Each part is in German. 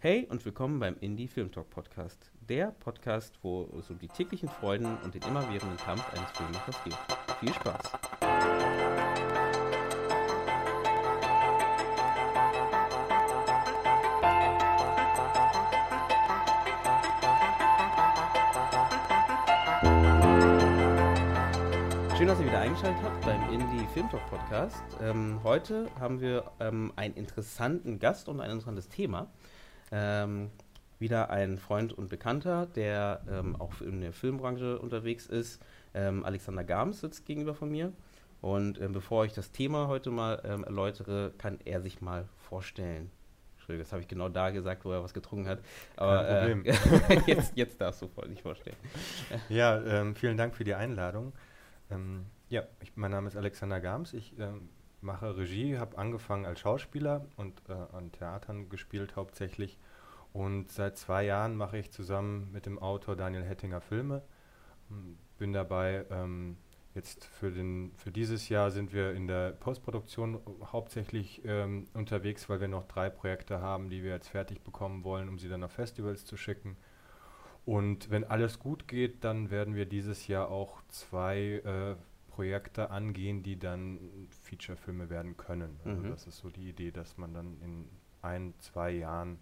Hey und willkommen beim Indie Film Talk Podcast. Der Podcast, wo es um die täglichen Freuden und den immerwährenden Kampf eines Filmemachers geht. Viel Spaß! Schön, dass ihr wieder eingeschaltet habt beim Indie Film Talk Podcast. Ähm, heute haben wir ähm, einen interessanten Gast und ein interessantes Thema. Ähm, wieder ein Freund und Bekannter, der ähm, auch in der Filmbranche unterwegs ist. Ähm, Alexander Gams sitzt gegenüber von mir. Und ähm, bevor ich das Thema heute mal ähm, erläutere, kann er sich mal vorstellen. Entschuldigung, das habe ich genau da gesagt, wo er was getrunken hat. Aber Kein äh, jetzt, jetzt darfst du nicht vorstellen. Ja, ähm, vielen Dank für die Einladung. Ähm, ja, ich, mein Name ist Alexander Gams. Ich mache Regie, habe angefangen als Schauspieler und äh, an Theatern gespielt hauptsächlich. Und seit zwei Jahren mache ich zusammen mit dem Autor Daniel Hettinger Filme. Bin dabei, ähm, jetzt für, den, für dieses Jahr sind wir in der Postproduktion hauptsächlich ähm, unterwegs, weil wir noch drei Projekte haben, die wir jetzt fertig bekommen wollen, um sie dann auf Festivals zu schicken. Und wenn alles gut geht, dann werden wir dieses Jahr auch zwei äh, Projekte angehen, die dann Feature-Filme werden können. Also Mhm. das ist so die Idee, dass man dann in ein, zwei Jahren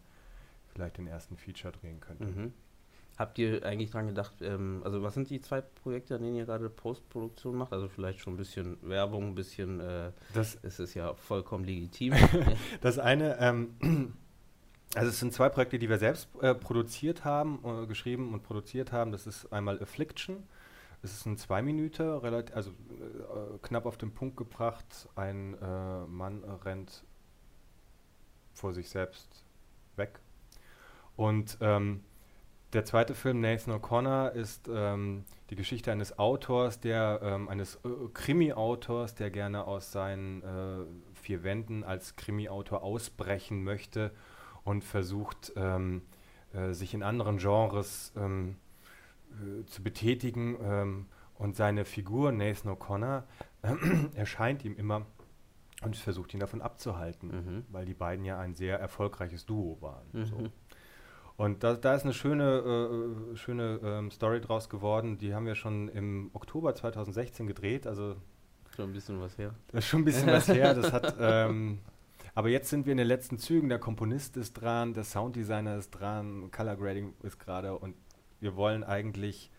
vielleicht den ersten Feature drehen könnte. Mhm. Habt ihr eigentlich dran gedacht, ähm, also was sind die zwei Projekte, an denen ihr gerade Postproduktion macht? Also vielleicht schon ein bisschen Werbung, ein bisschen, äh, Das, es ist ja vollkommen legitim. das eine, ähm, also es sind zwei Projekte, die wir selbst äh, produziert haben, äh, geschrieben und produziert haben. Das ist einmal Affliction. Es ist ein zwei Minuten, also äh, knapp auf den Punkt gebracht. Ein äh, Mann rennt vor sich selbst weg. Und ähm, der zweite Film, Nathan O'Connor, ist ähm, die Geschichte eines Autors, der ähm, eines äh, Krimi-Autors, der gerne aus seinen äh, vier Wänden als Krimi-Autor ausbrechen möchte und versucht, ähm, äh, sich in anderen Genres ähm, äh, zu betätigen. Ähm, und seine Figur, Nathan O'Connor, erscheint ihm immer und versucht ihn davon abzuhalten, Mhm. weil die beiden ja ein sehr erfolgreiches Duo waren. So. Mhm. Und da, da ist eine schöne, äh, schöne ähm, Story draus geworden. Die haben wir schon im Oktober 2016 gedreht. Also Schon ein bisschen was her. das ist schon ein bisschen was her. Das hat, ähm, aber jetzt sind wir in den letzten Zügen. Der Komponist ist dran, der Sounddesigner ist dran, Color Grading ist gerade und wir wollen eigentlich,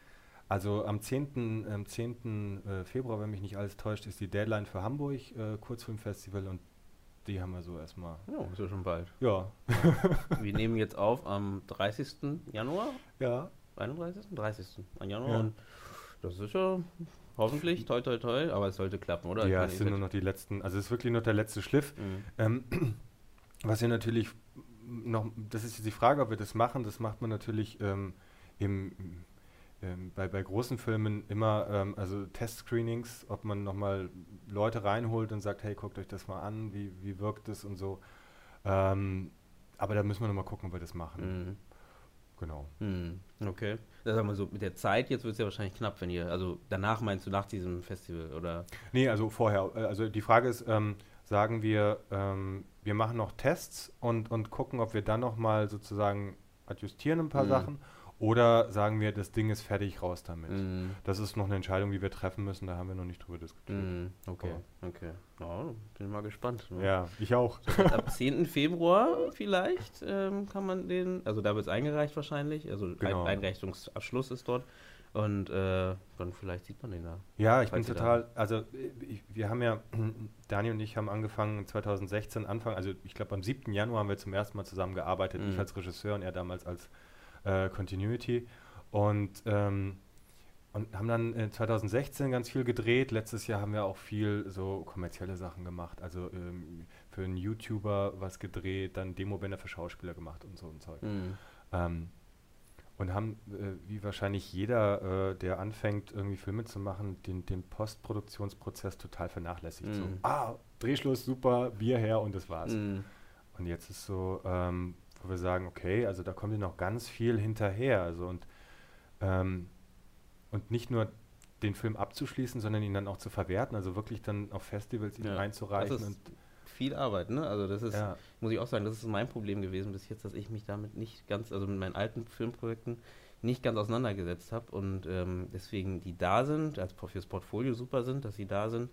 also am 10. Am 10. äh, Februar, wenn mich nicht alles täuscht, ist die Deadline für Hamburg äh, Kurzfilmfestival und die haben wir so erstmal. Ja, ist ja schon bald. Ja, Wir nehmen jetzt auf am 30. Januar, ja, 31. 30. An Januar Ja. und das ist ja hoffentlich toi toi toi, aber es sollte klappen, oder? Ja, es sind nur noch die letzten, also es ist wirklich nur der letzte Schliff. Mhm. Ähm, was wir natürlich noch, das ist jetzt die Frage, ob wir das machen, das macht man natürlich ähm, im, ähm, bei, bei großen Filmen immer, ähm, also Testscreenings, ob man nochmal Leute reinholt und sagt, hey, guckt euch das mal an, wie, wie wirkt es und so. Ähm, aber da müssen wir nochmal gucken, ob wir das machen. Mhm. Genau. Hm, okay. Das sagen wir so, mit der Zeit jetzt wird es ja wahrscheinlich knapp, wenn ihr, also danach meinst du nach diesem Festival oder? Nee, also vorher. äh, Also die Frage ist, ähm, sagen wir, ähm, wir machen noch Tests und, und gucken, ob wir dann nochmal sozusagen adjustieren ein paar Mhm. Sachen oder sagen wir, das Ding ist fertig, raus damit. Hm, Das ist noch eine Entscheidung, die wir treffen müssen, da haben wir noch nicht drüber diskutiert. hm, okay, okay. Ja, bin mal gespannt. ne? Ja, ich auch. Ab 10. Februar vielleicht ähm, kann man den, also da wird es eingereicht wahrscheinlich, also Genau. ein Einreichungsabschluss ist dort und äh, dann vielleicht sieht man den da. Ja, ich bin ihr da- total, also äh, ich, wir haben ja, Daniel und ich haben angefangen 2016, Anfang, also ich glaube am 7. Januar haben wir zum ersten Mal zusammengearbeitet, Mhm. ich als Regisseur und er damals als äh, Continuity und, ähm, und haben dann äh, 2016 ganz viel gedreht, letztes Jahr haben wir auch viel so kommerzielle Sachen gemacht, also ähm, für einen YouTuber was gedreht, dann Demobänder für Schauspieler gemacht und so und Zeug. Hm, Ähm, und haben, äh, wie wahrscheinlich jeder, äh, der anfängt, irgendwie Filme zu machen, den, den Postproduktionsprozess total vernachlässigt. So, Mhm. ah, Drehschluss, super, Bier her und das war's. hm, Und jetzt ist so, ähm, wo wir sagen, okay, also da kommt ja noch ganz viel hinterher. Also und, ähm, und nicht nur den Film abzuschließen, sondern ihn dann auch zu verwerten, also wirklich dann auf Festivals ihn Ja, einzureichen das ist und viel Arbeit, ne? Also das ist, Ja. muss ich auch sagen, das ist mein Problem gewesen bis jetzt, dass ich mich damit nicht ganz, also mit meinen alten Filmprojekten nicht ganz auseinandergesetzt habe und ähm, deswegen die da sind, als fürs Portfolio super sind, dass sie da sind,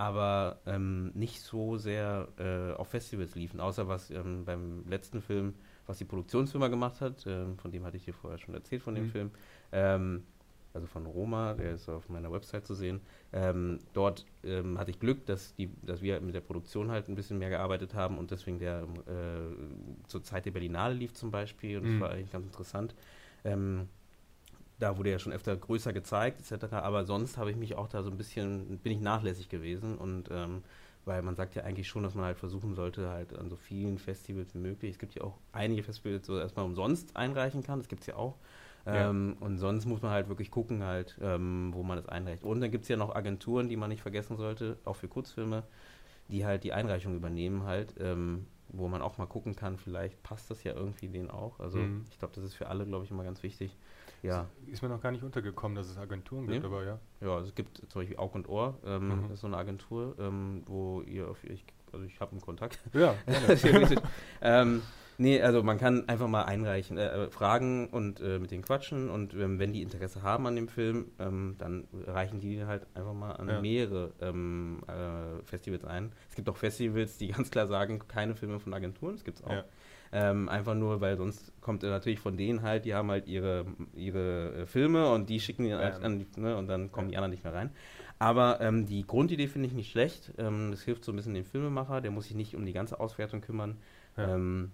aber ähm, nicht so sehr äh, auf Festivals liefen, außer was ähm, beim letzten Film, was die Produktionsfirma gemacht hat, ähm, von dem hatte ich dir vorher schon erzählt, von dem Mhm. Film, ähm, also von Roma, der ist auf meiner Website zu sehen. Ähm, dort ähm, hatte ich Glück, dass, die, dass wir mit der Produktion halt ein bisschen mehr gearbeitet haben und deswegen der äh, zur Zeit der Berlinale lief zum Beispiel und das Mhm. war eigentlich ganz interessant. Ähm, da wurde ja schon öfter größer gezeigt, etc. Aber sonst habe ich mich auch da so ein bisschen, bin ich nachlässig gewesen und ähm, weil man sagt ja eigentlich schon, dass man halt versuchen sollte, halt an so vielen Festivals wie möglich. Es gibt ja auch einige Festivals, wo erstmal umsonst einreichen kann, das gibt es ja auch. Ja. Ähm, und sonst muss man halt wirklich gucken, halt, ähm, wo man das einreicht. Und dann gibt es ja noch Agenturen, die man nicht vergessen sollte, auch für Kurzfilme, die halt die Einreichung übernehmen, halt, ähm, wo man auch mal gucken kann, vielleicht passt das ja irgendwie denen auch. Also Mhm. ich glaube, das ist für alle, glaube ich, immer ganz wichtig. Ja, Ist mir noch gar nicht untergekommen, dass es Agenturen gibt, Nee? aber ja. ja, es gibt zum Beispiel Aug und Ohr, ähm, Mhm. das ist so eine Agentur, ähm, wo ihr auf ich, also ich habe einen Kontakt. Ja, Theoretisch. ähm, nee, also man kann einfach mal einreichen, äh, äh, fragen und äh, mit denen quatschen und ähm, wenn die Interesse haben an dem Film, ähm, dann reichen die halt einfach mal an Ja. mehrere ähm, äh, Festivals ein. Es gibt auch Festivals, die ganz klar sagen, keine Filme von Agenturen, das gibt es auch. Ja. Ähm, einfach nur, weil sonst kommt äh, natürlich von denen halt, die haben halt ihre, ihre äh, Filme und die schicken die halt an ne, und dann kommen Ja. die anderen nicht mehr rein. Aber ähm, die Grundidee finde ich nicht schlecht. Ähm, das hilft so ein bisschen dem Filmemacher, der muss sich nicht um die ganze Auswertung kümmern. Ja. Ähm,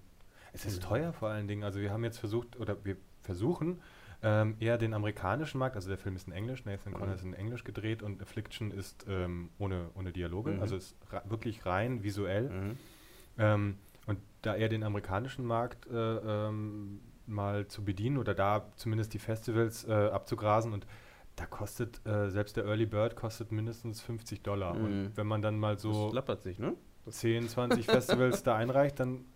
Es ist teuer vor allen Dingen. Also wir haben jetzt versucht, oder wir versuchen ähm, eher den amerikanischen Markt, also der Film ist in Englisch, Nathan Mhm. Connor ist in Englisch gedreht und Affliction ist ähm, ohne, ohne Dialoge, Mhm. also ist wirklich rein visuell. mhm. Ähm, und da eher den amerikanischen Markt äh, mal zu bedienen oder da zumindest die Festivals äh, abzugrasen und da kostet, äh, selbst der Early Bird kostet mindestens 50 Dollar. Mhm. Und wenn man dann mal Das so läppert sich, ne? 10, 20 Festivals da einreicht, dann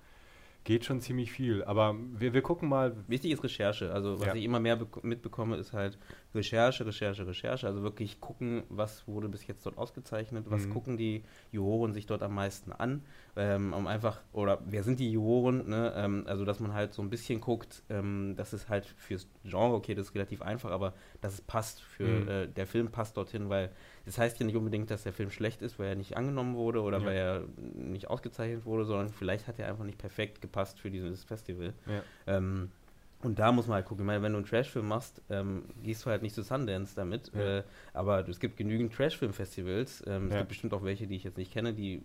geht schon ziemlich viel. Aber wir, wir gucken mal. Wichtig ist Recherche. Also was Ja. ich immer mehr bek- mitbekomme, ist halt Recherche, Recherche, Recherche. Also wirklich gucken, was wurde bis jetzt dort ausgezeichnet, was Mhm. gucken die Juroren sich dort am meisten an, ähm, um einfach, oder wer sind die Juroren, ne? ähm, also dass man halt so ein bisschen guckt, ähm, dass es halt fürs Genre, okay, das ist relativ einfach, aber dass es passt für, Mhm. äh, der Film passt dorthin, weil das heißt ja nicht unbedingt, dass der Film schlecht ist, weil er nicht angenommen wurde oder Ja. weil er nicht ausgezeichnet wurde, sondern vielleicht hat er einfach nicht perfekt gepasst für dieses Festival. Ja. Ähm, und da muss man halt gucken. Ich meine, wenn du einen Trashfilm machst, ähm, gehst du halt nicht zu Sundance damit. Ja. Äh, aber es gibt genügend Trashfilm-Festivals. Ähm, Es Ja. gibt bestimmt auch welche, die ich jetzt nicht kenne, die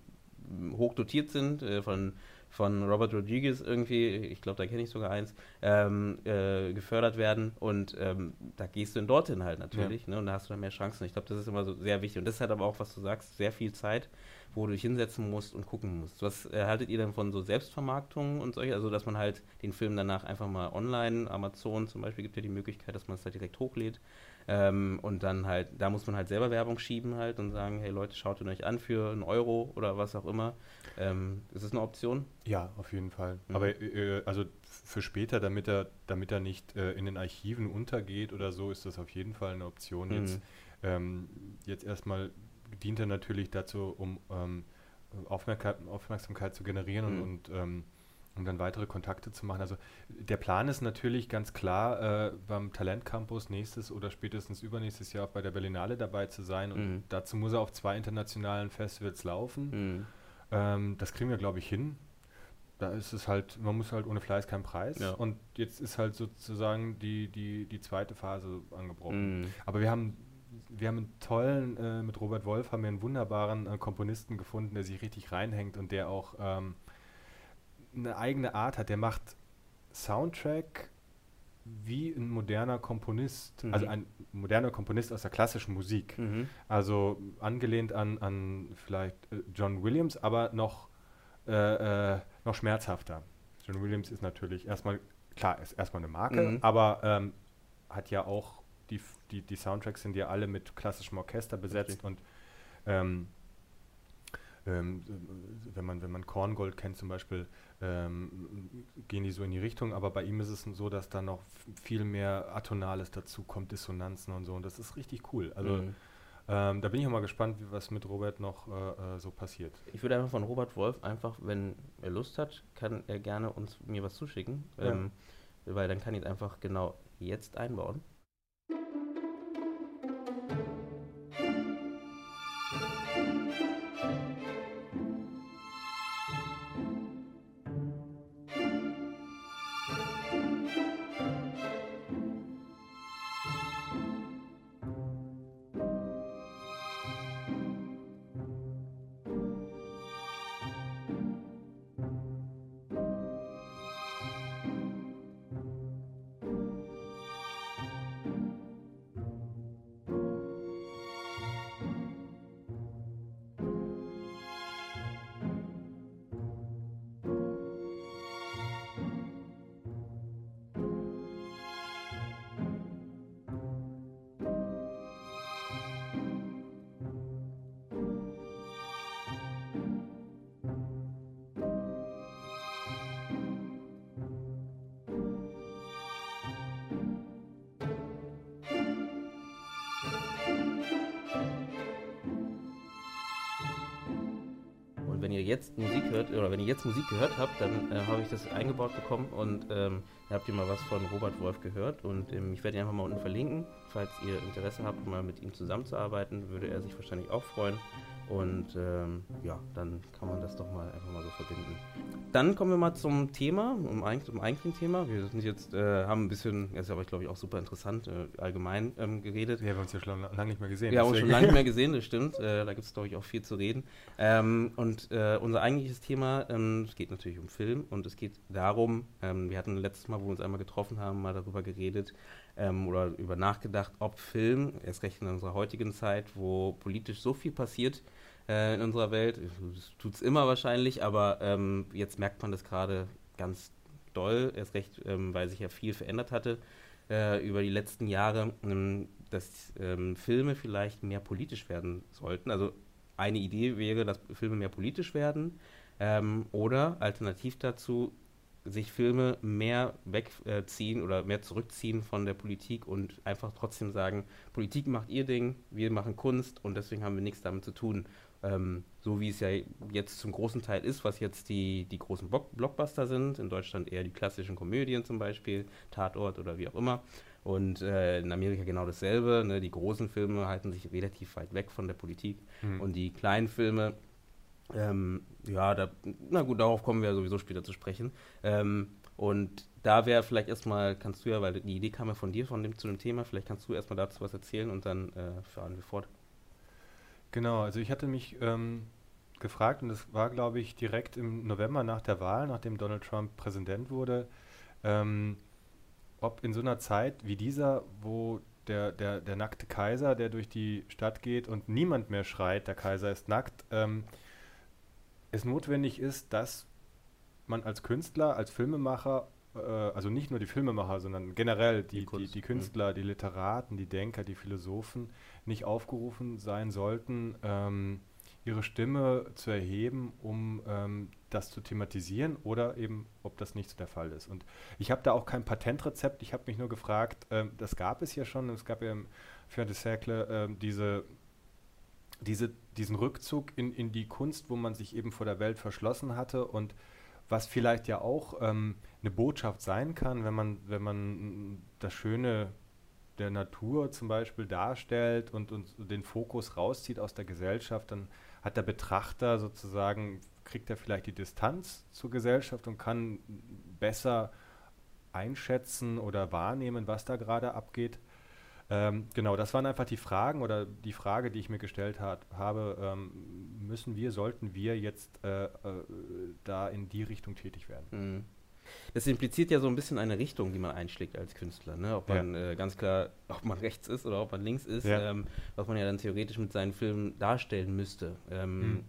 hoch dotiert sind. Äh, von, von Robert Rodriguez irgendwie, ich glaube, da kenne ich sogar eins, ähm, äh, gefördert werden. Und ähm, da gehst du dann dorthin halt natürlich. Ne? Und da hast du dann mehr Chancen. Ich glaube, das ist immer so sehr wichtig. Und das ist halt aber auch, was du sagst, sehr viel Zeit wo du dich hinsetzen musst und gucken musst. Was äh, haltet ihr denn von so Selbstvermarktungen und solche? Also, dass man halt den Film danach einfach mal online, Amazon zum Beispiel gibt ja die Möglichkeit, dass man es halt direkt hochlädt. Ähm, und dann halt, da muss man halt selber Werbung schieben halt und sagen, hey Leute, schaut ihn euch an für einen Euro oder was auch immer. Ähm, ist das eine Option? Ja, auf jeden Fall. Mhm. Aber äh, also f- für später, damit er, damit er nicht äh, in den Archiven untergeht oder so, ist das auf jeden Fall eine Option. Mhm. Jetzt, ähm, jetzt erstmal dient er natürlich dazu, um ähm, Aufmerka Aufmerksamkeit zu generieren Mhm. und, und ähm, um dann weitere Kontakte zu machen. Also der Plan ist natürlich ganz klar, äh, beim Talentcampus nächstes oder spätestens übernächstes Jahr auch bei der Berlinale dabei zu sein. Und Mhm. dazu muss er auf zwei internationalen Festivals laufen. Mhm. Ähm, das kriegen wir, glaube ich, hin. Da ist es halt, man muss halt ohne Fleiß keinen Preis. Ja. Und jetzt ist halt sozusagen die, die, die zweite Phase angebrochen. Mhm. Aber wir haben, wir haben einen tollen, äh, mit Robert Wolf haben wir einen wunderbaren äh, Komponisten gefunden, der sich richtig reinhängt und der auch ähm, eine eigene Art hat. Der macht Soundtrack wie ein moderner Komponist, Mhm. also ein moderner Komponist aus der klassischen Musik. Mhm. Also angelehnt an, an vielleicht äh, John Williams, aber noch, äh, äh, noch schmerzhafter. John Williams ist natürlich erstmal, klar, ist erstmal eine Marke, Mhm. aber ähm, hat ja auch, die, die, die Soundtracks sind ja alle mit klassischem Orchester besetzt und ähm, ähm, wenn man, wenn man Korngold kennt zum Beispiel, ähm, gehen die so in die Richtung, aber bei ihm ist es so, dass da noch viel mehr Atonales dazu kommt, Dissonanzen und so und das ist richtig cool. Also Mhm. Ähm, da bin ich auch mal gespannt, wie, was mit Robert noch äh, äh, so passiert. Ich würde einfach von Robert Wolf einfach, wenn er Lust hat, kann er gerne uns mir was zuschicken. Ähm, weil dann kann ich es einfach genau jetzt einbauen. Wenn ihr jetzt Musik hört, oder wenn ihr jetzt Musik gehört habt, dann äh, habe ich das eingebaut bekommen und ähm, habt ihr mal was von Robert Wolf gehört. Und ähm, ich werde ihn einfach mal unten verlinken. Falls ihr Interesse habt, mal mit ihm zusammenzuarbeiten, würde er sich wahrscheinlich auch freuen. Und ähm, ja, dann kann man das doch mal einfach mal so verbinden. Dann kommen wir mal zum Thema, um eigentlich, zum eigentlichen Thema. Wir sind jetzt, äh, haben ein bisschen, das ist aber glaube ich auch super interessant, äh, allgemein ähm, geredet. Wir haben uns ja schon lange nicht mehr gesehen. Wir haben uns schon lange nicht mehr gesehen, das stimmt. Äh, da gibt es glaube ich auch viel zu reden. Ähm, und äh, unser eigentliches Thema, ähm, es geht natürlich um Film und es geht darum, ähm, wir hatten letztes Mal, wo wir uns einmal getroffen haben, mal darüber geredet, ähm, oder über nachgedacht, ob Film, erst recht in unserer heutigen Zeit, wo politisch so viel passiert äh, in unserer Welt, tut es immer wahrscheinlich, aber ähm, jetzt merkt man das gerade ganz doll, erst recht, ähm, weil sich ja viel verändert hatte äh, über die letzten Jahre, ähm, dass ähm, Filme vielleicht mehr politisch werden sollten. Also eine Idee wäre, dass Filme mehr politisch werden ähm, oder alternativ dazu sich Filme mehr wegziehen oder mehr zurückziehen von der Politik und einfach trotzdem sagen, Politik macht ihr Ding, wir machen Kunst und deswegen haben wir nichts damit zu tun. Ähm, so wie es ja jetzt zum großen Teil ist, was jetzt die, die großen Blockbuster sind, in Deutschland eher die klassischen Komödien zum Beispiel, Tatort oder wie auch immer. Und äh, in Amerika genau dasselbe. Ne? Die großen Filme halten sich relativ weit weg von der Politik mhm. und die kleinen Filme ähm, ja, da, na gut, darauf kommen wir ja sowieso später zu sprechen. Ähm, und da wäre vielleicht erstmal, kannst du ja, weil die Idee kam ja von dir von dem, zu dem Thema, vielleicht kannst du erstmal dazu was erzählen und dann äh, fahren wir fort. Genau, also ich hatte mich ähm, gefragt und das war, glaube ich, direkt im November nach der Wahl, nachdem Donald Trump Präsident wurde, ähm, ob in so einer Zeit wie dieser, wo der, der, der nackte Kaiser, der durch die Stadt geht und niemand mehr schreit, der Kaiser ist nackt, ähm, es notwendig ist, dass man als Künstler, als Filmemacher, äh, also nicht nur die Filmemacher, sondern generell die, die, die, die Künstler, die Literaten, die Denker, die Philosophen nicht aufgerufen sein sollten, ähm, ihre Stimme zu erheben, um ähm, das zu thematisieren oder eben, ob das nicht so der Fall ist. Und ich habe da auch kein Patentrezept, ich habe mich nur gefragt, ähm, das gab es ja schon, es gab ja im Fin de Cercle ähm, diese diese, diesen Rückzug in, in die Kunst, wo man sich eben vor der Welt verschlossen hatte und was vielleicht ja auch ähm, eine Botschaft sein kann, wenn man, wenn man das Schöne der Natur zum Beispiel darstellt und, und den Fokus rauszieht aus der Gesellschaft, dann hat der Betrachter sozusagen, kriegt er vielleicht die Distanz zur Gesellschaft und kann besser einschätzen oder wahrnehmen, was da gerade abgeht. Ähm, genau, das waren einfach die Fragen oder die Frage, die ich mir gestellt hat, habe, ähm, müssen wir, sollten wir jetzt äh, äh, da in die Richtung tätig werden? Mhm. Das impliziert ja so ein bisschen eine Richtung, die man einschlägt als Künstler. Ne? Ob man ja. äh, ganz klar, ob man rechts ist oder ob man links ist, ja. ähm, was man ja dann theoretisch mit seinen Filmen darstellen müsste. Ähm, mhm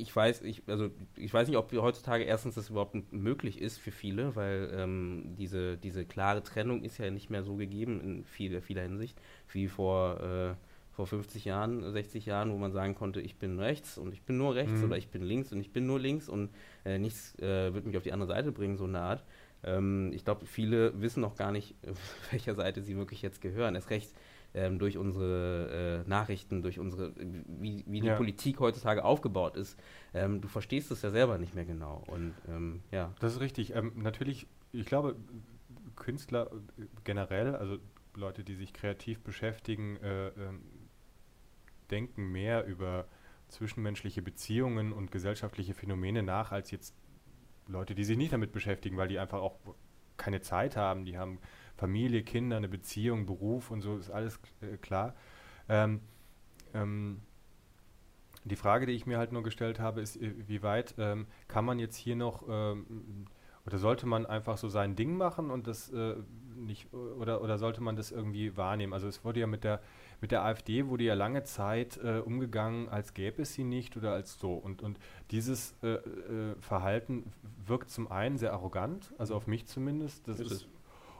ich weiß, ich, also ich weiß nicht, ob heutzutage erstens das überhaupt möglich ist für viele, weil ähm, diese, diese klare Trennung ist ja nicht mehr so gegeben in viel, vieler Hinsicht, wie vor, äh, vor 50 Jahren, 60 Jahren, wo man sagen konnte, ich bin rechts und ich bin nur rechts mhm. oder ich bin links und ich bin nur links und äh, nichts äh, wird mich auf die andere Seite bringen, so eine Art. Ähm, ich glaube, viele wissen noch gar nicht, welcher Seite sie wirklich jetzt gehören. Erst recht ähm, durch unsere äh, Nachrichten, durch unsere, wie, wie die Ja. Politik heutzutage aufgebaut ist. Ähm, du verstehst es ja selber nicht mehr genau. Und ähm, ja. Das ist richtig. Ähm, natürlich, ich glaube, Künstler äh, generell, also Leute, die sich kreativ beschäftigen, äh, ähm, denken mehr über zwischenmenschliche Beziehungen und gesellschaftliche Phänomene nach, als jetzt Leute, die sich nicht damit beschäftigen, weil die einfach auch keine Zeit haben. Die haben Familie, Kinder, eine Beziehung, Beruf und so, ist alles äh, klar. Ähm, ähm, die Frage, die ich mir halt nur gestellt habe, ist, äh, wie weit ähm, kann man jetzt hier noch ähm, oder sollte man einfach so sein Ding machen und das äh, nicht oder, oder sollte man das irgendwie wahrnehmen? Also es wurde ja mit der mit der AfD wurde ja lange Zeit äh, umgegangen, als gäbe es sie nicht oder als so. Und, und dieses äh, äh, Verhalten wirkt zum einen sehr arrogant, also auf mich zumindest. Das Ist ist.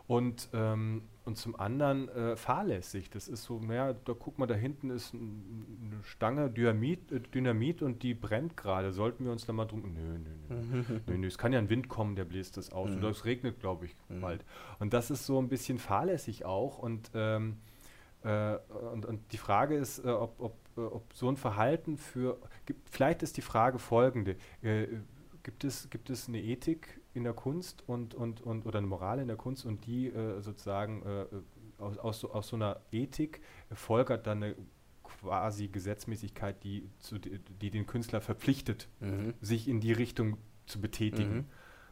Und, ähm, und zum anderen äh, fahrlässig. Das ist so, naja, da guck mal, da hinten ist ein, eine Stange Dynamit, äh, Dynamit und die brennt gerade. Sollten wir uns da mal drum. Nö, nö, nö. nö, nö. Es kann ja ein Wind kommen, der bläst das aus. Mhm. Oder es regnet, glaube ich, Mhm. bald. Und das ist so ein bisschen fahrlässig auch. Und, ähm, äh, und, und die Frage ist, äh, ob, ob, äh, ob so ein Verhalten für. Gibt, vielleicht ist die Frage folgende. Gibt, es, gibt es eine Ethik in der Kunst und, und, und oder eine Moral in der Kunst und die äh, sozusagen äh, aus, aus, so, aus so einer Ethik folgert dann eine quasi Gesetzmäßigkeit, die, zu, die, den Künstler verpflichtet, Mhm. sich in die Richtung zu betätigen. Mhm.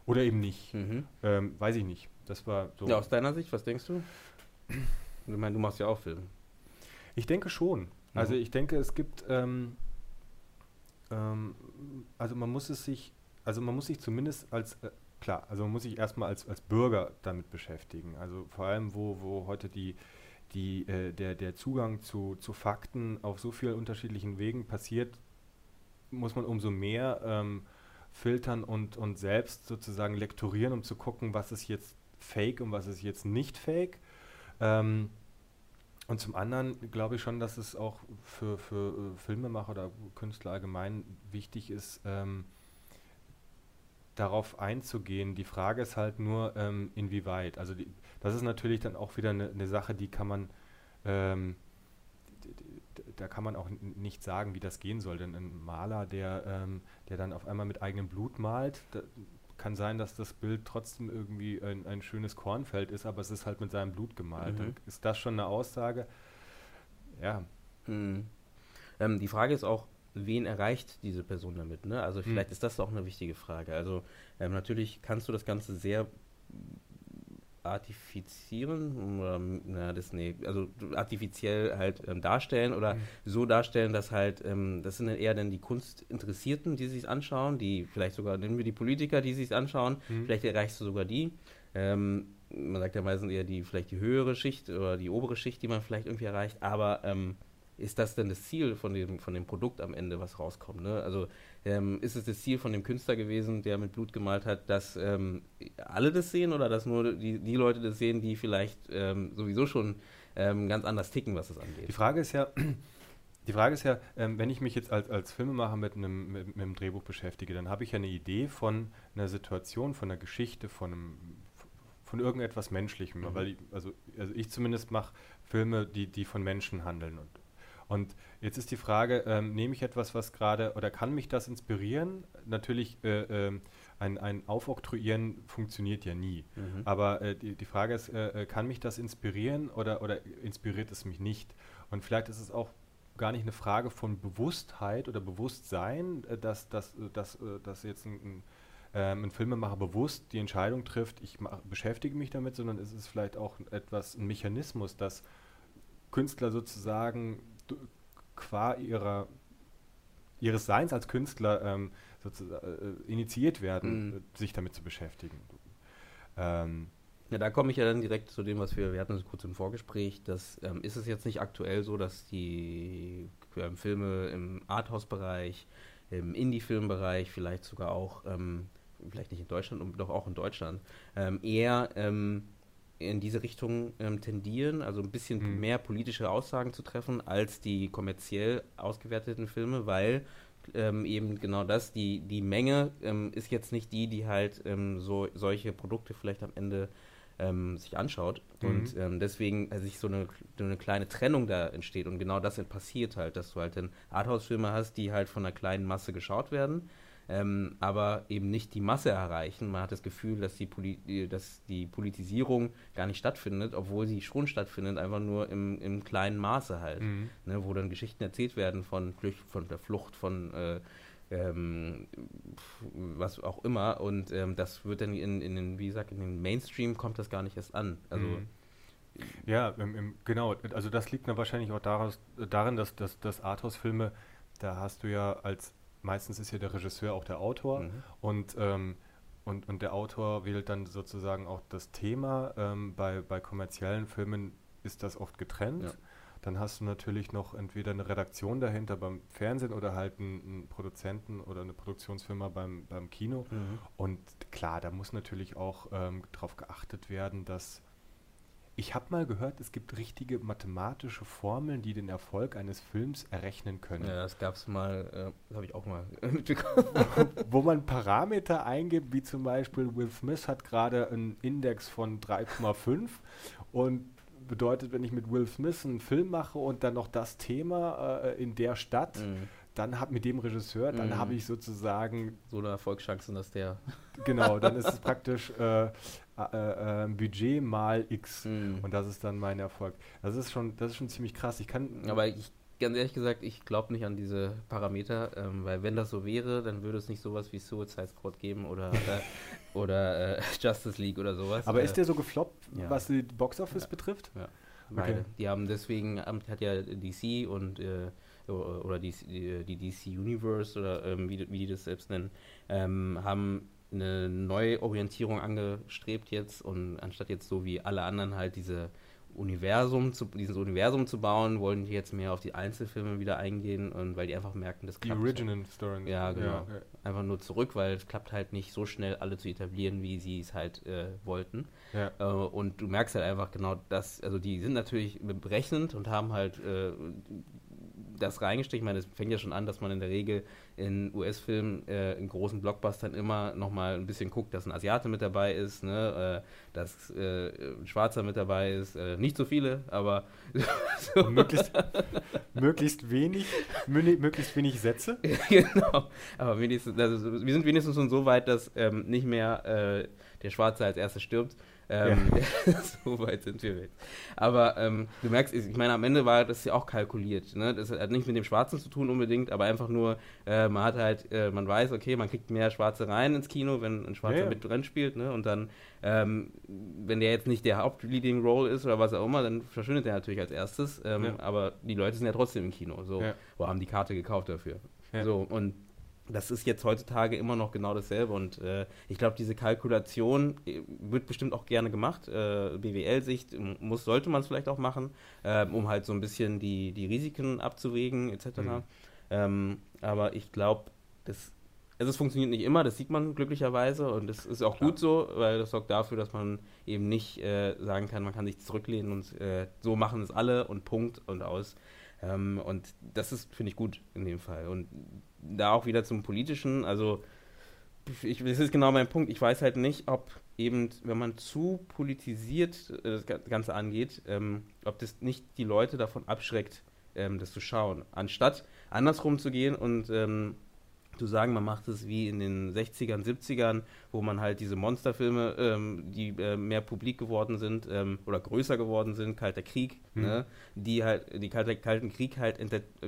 Oder eben nicht. Mhm. Ähm, weiß ich nicht. Das war so. Ja, aus deiner Sicht, was denkst du? Ich meine, du machst ja auch Filme. Ich denke schon. Also Mhm. ich denke, es gibt, ähm, ähm, also man muss es sich, also man muss sich zumindest als, äh, klar, also man muss sich erstmal als, als Bürger damit beschäftigen. Also vor allem, wo, wo heute die, die, äh, der, der Zugang zu, zu Fakten auf so vielen unterschiedlichen Wegen passiert, muss man umso mehr ähm, filtern und, und selbst sozusagen lektorieren, um zu gucken, was ist jetzt fake und was ist jetzt nicht fake. Ähm, und zum anderen glaube ich schon, dass es auch für, für äh, Filmemacher oder Künstler allgemein wichtig ist, ähm, darauf einzugehen. Die Frage ist halt nur, ähm, inwieweit. Also die, das ist natürlich dann auch wieder eine, eine Sache, die kann man, ähm, da kann man auch nicht sagen, wie das gehen soll. Denn ein Maler, der, ähm, der dann auf einmal mit eigenem Blut malt, da, kann sein, dass das Bild trotzdem irgendwie ein, ein schönes Kornfeld ist, aber es ist halt mit seinem Blut gemalt. Mhm. Ist das schon eine Aussage? Ja, Mhm. Ähm, die Frage ist auch, wen erreicht diese Person damit? Ne? Also vielleicht Mhm. ist das auch eine wichtige Frage. Also ähm, natürlich kannst du das Ganze sehr artifizieren oder na, das nee, also artifiziell halt ähm, darstellen oder Mhm. so darstellen, dass halt ähm, das sind dann eher dann die Kunstinteressierten, die sich anschauen, die vielleicht sogar nennen wir die Politiker, die sich anschauen, Mhm. vielleicht erreichst du sogar die. Ähm, man sagt ja meistens eher die vielleicht die höhere Schicht oder die obere Schicht, die man vielleicht irgendwie erreicht, aber ähm, ist das denn das Ziel von dem, von dem Produkt am Ende, was rauskommt? Ne? Also ähm, ist es das Ziel von dem Künstler gewesen, der mit Blut gemalt hat, dass ähm, alle das sehen oder dass nur die, die Leute das sehen, die vielleicht ähm, sowieso schon ähm, ganz anders ticken, was das angeht? Die Frage ist ja, die Frage ist ja, ähm, wenn ich mich jetzt als, als Filmemacher mit einem, mit, mit einem Drehbuch beschäftige, dann habe ich ja eine Idee von einer Situation, von einer Geschichte, von einem von irgendetwas Menschlichem. Mhm. Weil ich, also, also ich zumindest mache Filme, die, die von Menschen handeln. Und, und jetzt ist die Frage, ähm, nehme ich etwas, was gerade, oder kann mich das inspirieren? Natürlich, äh, ähm, ein, ein Aufoktroyieren funktioniert ja nie. Mhm. Aber äh, die, die Frage ist, äh, äh, kann mich das inspirieren oder, oder inspiriert es mich nicht? Und vielleicht ist es auch gar nicht eine Frage von Bewusstheit oder Bewusstsein, äh, dass, dass, äh, dass, äh, dass jetzt ein, ein, ähm, ein Filmemacher bewusst die Entscheidung trifft, ich mach, beschäftige mich damit, sondern es ist vielleicht auch etwas, ein Mechanismus, dass Künstler sozusagen qua ihrer, ihres Seins als Künstler ähm, sozusagen äh, initiiert werden, Mhm. äh, sich damit zu beschäftigen. Ähm, Ja, da komme ich ja dann direkt zu dem, was wir, wir hatten es kurz im Vorgespräch, dass ähm, ist es jetzt nicht aktuell so, dass die ähm, Filme im Arthouse-Bereich, im Indie-Film-Bereich, vielleicht sogar auch, ähm, vielleicht nicht in Deutschland, doch auch in Deutschland, ähm, eher ähm, in diese Richtung ähm, tendieren, also ein bisschen Mhm. mehr politische Aussagen zu treffen als die kommerziell ausgewerteten Filme, weil ähm, eben genau das, die, die Menge ähm, ist jetzt nicht die, die halt ähm, so solche Produkte vielleicht am Ende ähm, sich anschaut. Mhm. Und ähm, deswegen also sich so eine, so eine kleine Trennung da entsteht. Und genau das passiert halt, dass du halt dann Arthouse-Filme hast, die halt von einer kleinen Masse geschaut werden ähm, aber eben nicht die Masse erreichen. Man hat das Gefühl, dass die, Poli dass die Politisierung gar nicht stattfindet, obwohl sie schon stattfindet, einfach nur im, im kleinen Maße halt. Mhm. Ne, wo dann Geschichten erzählt werden von, von der Flucht, von äh, ähm, was auch immer. Und ähm, das wird dann in, in den, wie gesagt, in den Mainstream kommt das gar nicht erst an. Also mhm. Ja, im, im, genau. Also das liegt dann wahrscheinlich auch daraus, darin, dass, dass, dass Arthouse-Filme, da hast du ja als meistens ist ja der Regisseur auch der Autor mhm. und, ähm, und, und der Autor wählt dann sozusagen auch das Thema. Ähm, bei, bei kommerziellen Filmen ist das oft getrennt. Ja. Dann hast du natürlich noch entweder eine Redaktion dahinter beim Fernsehen oder halt einen, einen Produzenten oder eine Produktionsfirma beim, beim Kino. Mhm. Und klar, da muss natürlich auch ähm, darauf geachtet werden, dass ich habe mal gehört, es gibt richtige mathematische Formeln, die den Erfolg eines Films errechnen können. Ja, das gab es mal, äh, das habe ich auch mal mitbekommen. Wo man Parameter eingibt, wie zum Beispiel Will Smith hat gerade einen Index von 3,5 und bedeutet, wenn ich mit Will Smith einen Film mache und dann noch das Thema äh, in der Stadt, mhm. Dann habe mit dem Regisseur, dann mhm. habe ich sozusagen so eine Erfolgschancen, dass der genau, dann ist es praktisch äh, äh, äh, Budget mal X. Mhm. Und das ist dann mein Erfolg. Das ist schon, das ist schon ziemlich krass. Ich kann. Aber ich, ganz ehrlich gesagt, ich glaube nicht an diese Parameter, ähm, weil wenn das so wäre, dann würde es nicht sowas wie Suicide Squad geben oder, äh, oder äh, Justice League oder sowas. Aber ist der so gefloppt, ja. was die Boxoffice ja. betrifft? Ja. Weil okay. die haben deswegen, hat ja DC und äh, oder die, die, DC Universe oder ähm, wie, wie die das selbst nennen, ähm, haben eine Neuorientierung angestrebt jetzt und anstatt jetzt so wie alle anderen halt diese Universum zu, dieses Universum zu bauen, wollen die jetzt mehr auf die Einzelfilme wieder eingehen und weil die einfach merken, das klappt. Die Original. Story. Ja, genau. Ja, ja. Einfach nur zurück, weil es klappt halt nicht so schnell alle zu etablieren, wie sie es halt äh, wollten. Ja. Äh, und du merkst halt einfach genau das, also die sind natürlich berechnend und haben halt äh, das reingestrichen. Ich meine, es fängt ja schon an, dass man in der Regel in US-Filmen, äh, in großen Blockbustern immer nochmal ein bisschen guckt, dass ein Asiate mit dabei ist, ne, äh, dass äh, ein Schwarzer mit dabei ist. Äh, nicht so viele, aber so. möglichst, möglichst wenig, möglichst wenig Sätze. genau. Aber wenigstens, also wir sind wenigstens schon so weit, dass ähm, nicht mehr äh, der Schwarze als erstes stirbt, ähm, ja. so weit sind wir jetzt. Aber ähm, du merkst, ich meine, am Ende war das ja auch kalkuliert. Ne? Das hat nicht mit dem Schwarzen zu tun unbedingt, aber einfach nur, äh, man hat halt, äh, man weiß, okay, man kriegt mehr Schwarze rein ins Kino, wenn ein Schwarzer ja, ja. mit drin spielt. Ne? Und dann, ähm, wenn der jetzt nicht der Hauptleading Role ist oder was auch immer, dann verschwindet er natürlich als erstes. Ähm, aber die Leute sind ja trotzdem im Kino. So, wo haben die Karte gekauft dafür. So, und das ist jetzt heutzutage immer noch genau dasselbe und äh, ich glaube, diese Kalkulation äh, wird bestimmt auch gerne gemacht. Äh, BWL-Sicht muss, sollte man es vielleicht auch machen, äh, um halt so ein bisschen die, die Risiken abzuwägen etc. Mhm. Ähm, aber ich glaube, das also es funktioniert nicht immer, das sieht man glücklicherweise und das ist auch Klar. gut so, weil das sorgt dafür, dass man eben nicht äh, sagen kann, man kann sich zurücklehnen und äh, so machen es alle und Punkt und aus. Ähm, und das ist, finde ich, gut in dem Fall. Und da auch wieder zum Politischen, also ich, das ist genau mein Punkt. Ich weiß halt nicht, ob eben, wenn man zu politisiert äh, das Ganze angeht, ähm, ob das nicht die Leute davon abschreckt, ähm, das zu schauen. Anstatt andersrum zu gehen und ähm, zu sagen, man macht es wie in den 60ern, 70ern, wo man halt diese Monsterfilme, ähm, die äh, mehr publik geworden sind ähm, oder größer geworden sind, Kalter Krieg, mhm. ne, die halt, die Kalte, Kalten Krieg halt,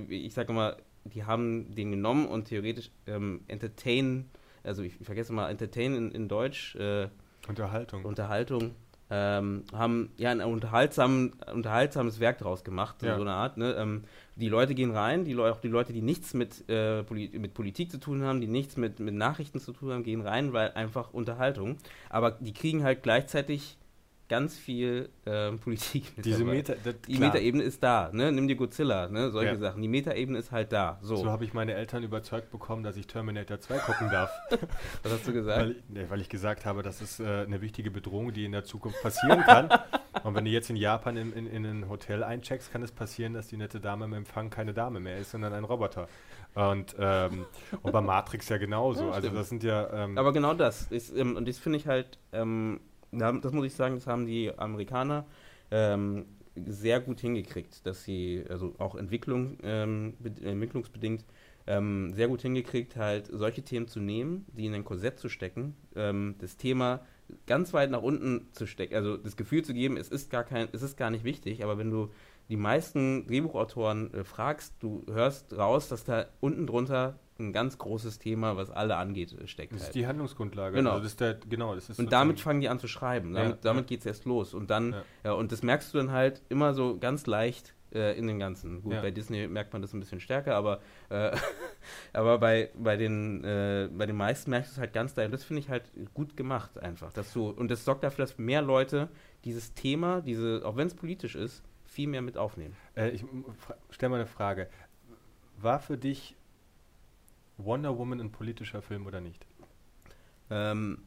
ich sage mal, die haben den genommen und theoretisch ähm, entertain, also ich, ich, vergesse mal, entertain in, in Deutsch. Äh, Unterhaltung. Unterhaltung. Ähm, haben ja ein unterhaltsam, unterhaltsames Werk daraus gemacht, ja. so eine Art. Ne? Ähm, die Leute gehen rein, die Le auch die Leute, die nichts mit, äh, Poli mit Politik zu tun haben, die nichts mit, mit Nachrichten zu tun haben, gehen rein, weil einfach Unterhaltung. Aber die kriegen halt gleichzeitig ganz viel ähm, Politik mit Diese Meta, das, Die Metaebene ist da, ne? Nimm dir Godzilla, ne? Solche ja. Sachen. Die Metaebene ist halt da. So, so habe ich meine Eltern überzeugt bekommen, dass ich Terminator 2 gucken darf. Was hast du gesagt? Weil, ne, weil ich gesagt habe, das ist äh, eine wichtige Bedrohung, die in der Zukunft passieren kann. Und wenn du jetzt in Japan in, in, in ein Hotel eincheckst, kann es passieren, dass die nette Dame im Empfang keine Dame mehr ist, sondern ein Roboter. Und, ähm, und bei Matrix ja genauso. Ja, also das sind ja. Ähm, Aber genau das. Ist, ähm, und das finde ich halt ähm, das muss ich sagen, das haben die Amerikaner ähm, sehr gut hingekriegt, dass sie, also auch Entwicklung, ähm, entwicklungsbedingt, ähm, sehr gut hingekriegt, halt solche Themen zu nehmen, die in ein Korsett zu stecken, ähm, das Thema ganz weit nach unten zu stecken, also das Gefühl zu geben, es ist gar kein, es ist gar nicht wichtig, aber wenn du die meisten Drehbuchautoren äh, fragst, du hörst raus, dass da unten drunter ein ganz großes Thema, was alle angeht, äh, steckt. Das halt. ist die Handlungsgrundlage. Genau. Also das ist der, genau das ist und damit fangen die an zu schreiben. Damit, Ja, damit ja. geht es erst los. Und dann, Ja. ja. und das merkst du dann halt immer so ganz leicht äh, in den Ganzen. Gut, bei Disney merkt man das ein bisschen stärker, aber, äh, aber bei, bei, den, äh, bei den meisten merkst du es halt ganz leicht. Und das finde ich halt gut gemacht einfach. Dass du, und das sorgt dafür, dass mehr Leute dieses Thema, diese, auch wenn es politisch ist, viel mehr mit aufnehmen. Äh, ich stelle mal eine Frage. War für dich Wonder Woman ein politischer Film oder nicht? Ähm,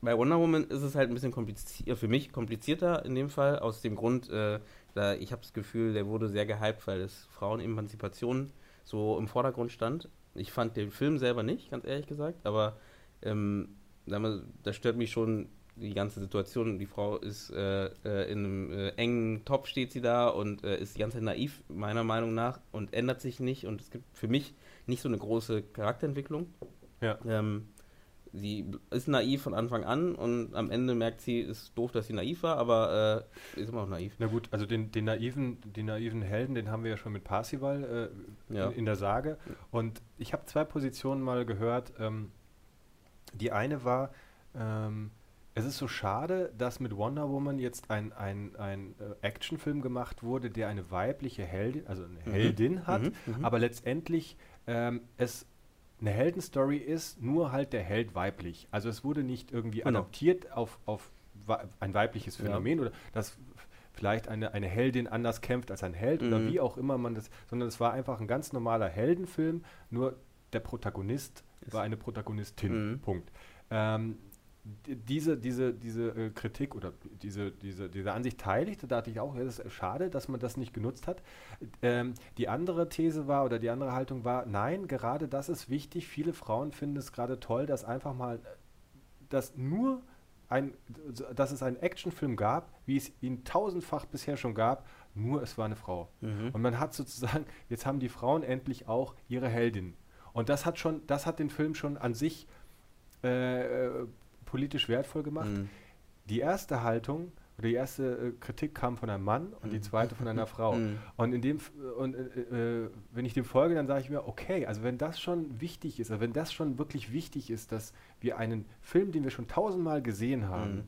bei Wonder Woman ist es halt ein bisschen kompliziert, für mich komplizierter in dem Fall, aus dem Grund, äh, da ich habe das Gefühl, der wurde sehr gehypt, weil es Frauenemanzipation so im Vordergrund stand. Ich fand den Film selber nicht, ganz ehrlich gesagt, aber ähm, da stört mich schon die ganze Situation. Die Frau ist äh, äh, in einem äh, engen Topf steht sie da und äh, ist die ganze Zeit naiv, meiner Meinung nach, und ändert sich nicht. Und es gibt für mich nicht so eine große Charakterentwicklung. Ja. Ähm, sie ist naiv von Anfang an und am Ende merkt sie, ist doof, dass sie naiv war, aber äh, ist immer noch naiv. Na gut, also den, den, naiven, den naiven Helden, den haben wir ja schon mit Parsival äh, Ja. in, in der Sage. Und ich habe zwei Positionen mal gehört. Ähm, die eine war, ähm, es ist so schade, dass mit Wonder Woman jetzt ein, ein, ein äh, Actionfilm gemacht wurde, der eine weibliche Heldin, also eine Mhm. Heldin hat, Mhm, mhm. aber letztendlich ähm, es eine Heldenstory ist, nur halt der Held weiblich. Also es wurde nicht irgendwie Genau. adaptiert auf, auf ein weibliches Ja. Phänomen oder dass vielleicht eine, eine Heldin anders kämpft als ein Held oder Mhm. wie auch immer man das, sondern es war einfach ein ganz normaler Heldenfilm, nur der Protagonist Ist- war eine Protagonistin. Mhm. Punkt. Ähm, diese, diese, diese äh, Kritik oder diese, diese, diese Ansicht teile ich, da dachte ich auch, ja, das ist schade, dass man das nicht genutzt hat. Ähm, die andere These war oder die andere Haltung war, nein, gerade das ist wichtig. Viele Frauen finden es gerade toll, dass einfach mal, äh, dass nur ein, dass es einen Actionfilm gab, wie es ihn tausendfach bisher schon gab, nur es war eine Frau. Mhm. Und man hat sozusagen, jetzt haben die Frauen endlich auch ihre Heldin. Und das hat schon, das hat den Film schon an sich äh, äh, politisch wertvoll gemacht. Mhm. Die erste Haltung oder die erste äh, Kritik kam von einem Mann und die Mhm. zweite von einer Frau. Mhm. Und in dem F- und äh, äh, wenn ich dem folge, dann sage ich mir, okay, also wenn das schon wichtig ist, also wenn das schon wirklich wichtig ist, dass wir einen Film, den wir schon tausendmal gesehen haben, Mhm.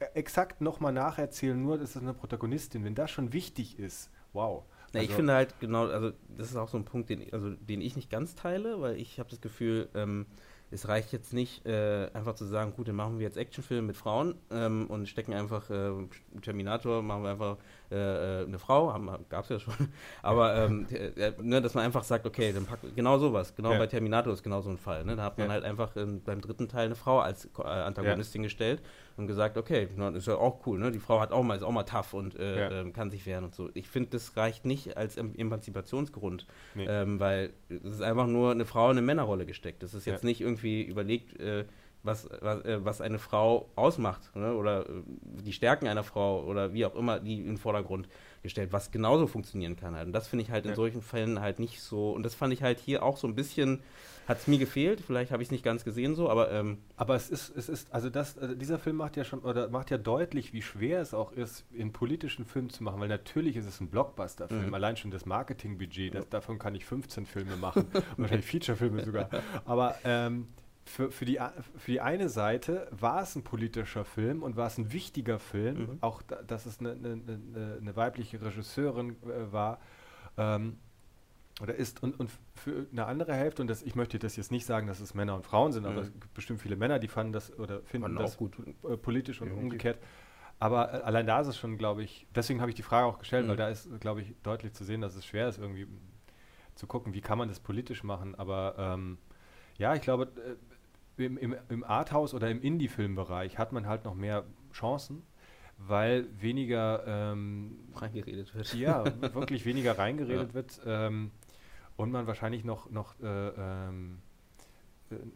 äh, exakt nochmal nacherzählen, nur das ist eine Protagonistin, wenn das schon wichtig ist, wow. Na, ich Also- finde halt genau, also das ist auch so ein Punkt, den, ich- also, den ich nicht ganz teile, weil ich habe das Gefühl, ähm, es reicht jetzt nicht, äh, einfach zu sagen, gut, dann machen wir jetzt Actionfilme mit Frauen ähm, und stecken einfach äh, Terminator, machen wir einfach äh, äh, eine Frau, gab es ja schon, aber ähm, äh, ne, dass man einfach sagt, okay, dann packt genau sowas, genau Ja. bei Terminator ist genau so ein Fall, ne? da hat man Ja. halt einfach ähm, beim dritten Teil eine Frau als äh, Antagonistin gestellt und gesagt, okay, ist ja auch cool, ne? die Frau hat auch mal, ist auch mal tough und äh, Ja. ähm, kann sich wehren und so. Ich finde, das reicht nicht als em Emanzipationsgrund, Nee. ähm, weil es ist einfach nur eine Frau in eine Männerrolle gesteckt. Das ist jetzt Ja. nicht irgendwie überlegt, äh, was, was, äh, was eine Frau ausmacht ne? oder äh, die Stärken einer Frau oder wie auch immer, die in den Vordergrund gestellt, was genauso funktionieren kann halt. Und das finde ich halt in Ja. solchen Fällen halt nicht so. Und das fand ich halt hier auch so ein bisschen, hat es mir gefehlt. Vielleicht habe ich es nicht ganz gesehen so, aber ähm, Aber es ist, es ist, also das, also dieser Film macht ja schon, oder macht ja deutlich, wie schwer es auch ist, in politischen Film zu machen, weil natürlich ist es ein Blockbuster-Film, Mhm. allein schon das Marketingbudget, das, davon kann ich 15 Filme machen, wahrscheinlich Feature-Filme sogar. Aber ähm, für, für, die, für die eine Seite war es ein politischer Film und war es ein wichtiger Film, Mhm. auch da, dass es eine, eine, eine, eine weibliche Regisseurin äh, war. Ähm, oder ist und, und für eine andere Hälfte, und das, ich möchte das jetzt nicht sagen, dass es Männer und Frauen sind, aber Mhm. es gibt bestimmt viele Männer, die fanden das oder finden Fanden das gut. äh, politisch und Definitiv. umgekehrt. Aber äh, allein da ist es schon, glaube ich, deswegen habe ich die Frage auch gestellt, Mhm. weil da ist, glaube ich, deutlich zu sehen, dass es schwer ist, irgendwie zu gucken, wie kann man das politisch machen. Aber ähm, ja, ich glaube, äh, im, im, im Arthouse oder im Indie-Filmbereich hat man halt noch mehr Chancen, weil weniger ähm, reingeredet wird. ja, wirklich weniger reingeredet Ja. wird ähm, und man wahrscheinlich noch, noch äh, ähm,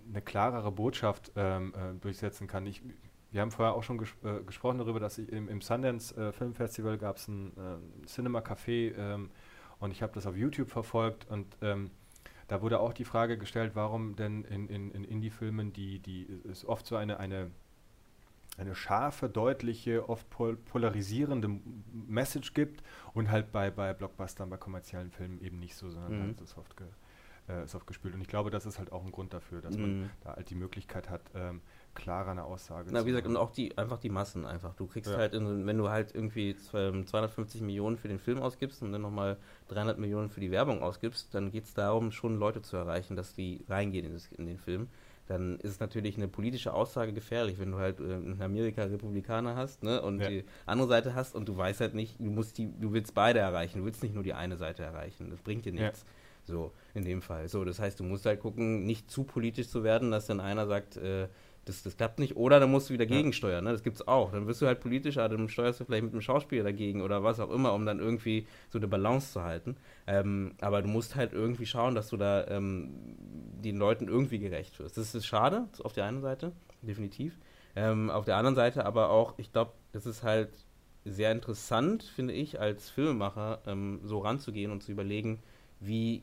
eine klarere Botschaft ähm, äh, durchsetzen kann. Ich, wir haben vorher auch schon ges äh, gesprochen darüber, dass ich im, im Sundance äh, Film Festival gab es ein äh, Cinema Café ähm, und ich habe das auf YouTube verfolgt und ähm, da wurde auch die Frage gestellt, warum denn in, in, in Indie-Filmen die, die es oft so eine, eine, eine scharfe, deutliche, oft pol polarisierende Message gibt und halt bei, bei Blockbustern, bei kommerziellen Filmen eben nicht so, sondern mhm. halt so soft, ge, äh, soft gespielt. Und ich glaube, das ist halt auch ein Grund dafür, dass mhm. man da halt die Möglichkeit hat, ähm, klarer eine Aussage Na, wie gesagt, und auch die, einfach die Massen einfach. Du kriegst ja. halt, in, wenn du halt irgendwie 250 Millionen für den Film ausgibst und dann nochmal 300 Millionen für die Werbung ausgibst, dann geht es darum, schon Leute zu erreichen, dass die reingehen in, das, in, den Film. Dann ist es natürlich eine politische Aussage gefährlich, wenn du halt äh, in Amerika Republikaner hast ne, und ja. die andere Seite hast und du weißt halt nicht, du musst die, du willst beide erreichen, du willst nicht nur die eine Seite erreichen. Das bringt dir nichts. Ja. So, in dem Fall. So, das heißt, du musst halt gucken, nicht zu politisch zu werden, dass dann einer sagt, äh, das, das klappt nicht. Oder dann musst du wieder gegensteuern, ne? das es auch. Dann wirst du halt politischer, dann steuerst du vielleicht mit einem Schauspieler dagegen oder was auch immer, um dann irgendwie so eine Balance zu halten. Ähm, aber du musst halt irgendwie schauen, dass du da ähm, den Leuten irgendwie gerecht wirst. Das ist schade, auf der einen Seite, definitiv. Ähm, auf der anderen Seite aber auch, ich glaube, das ist halt sehr interessant, finde ich, als Filmemacher ähm, so ranzugehen und zu überlegen, wie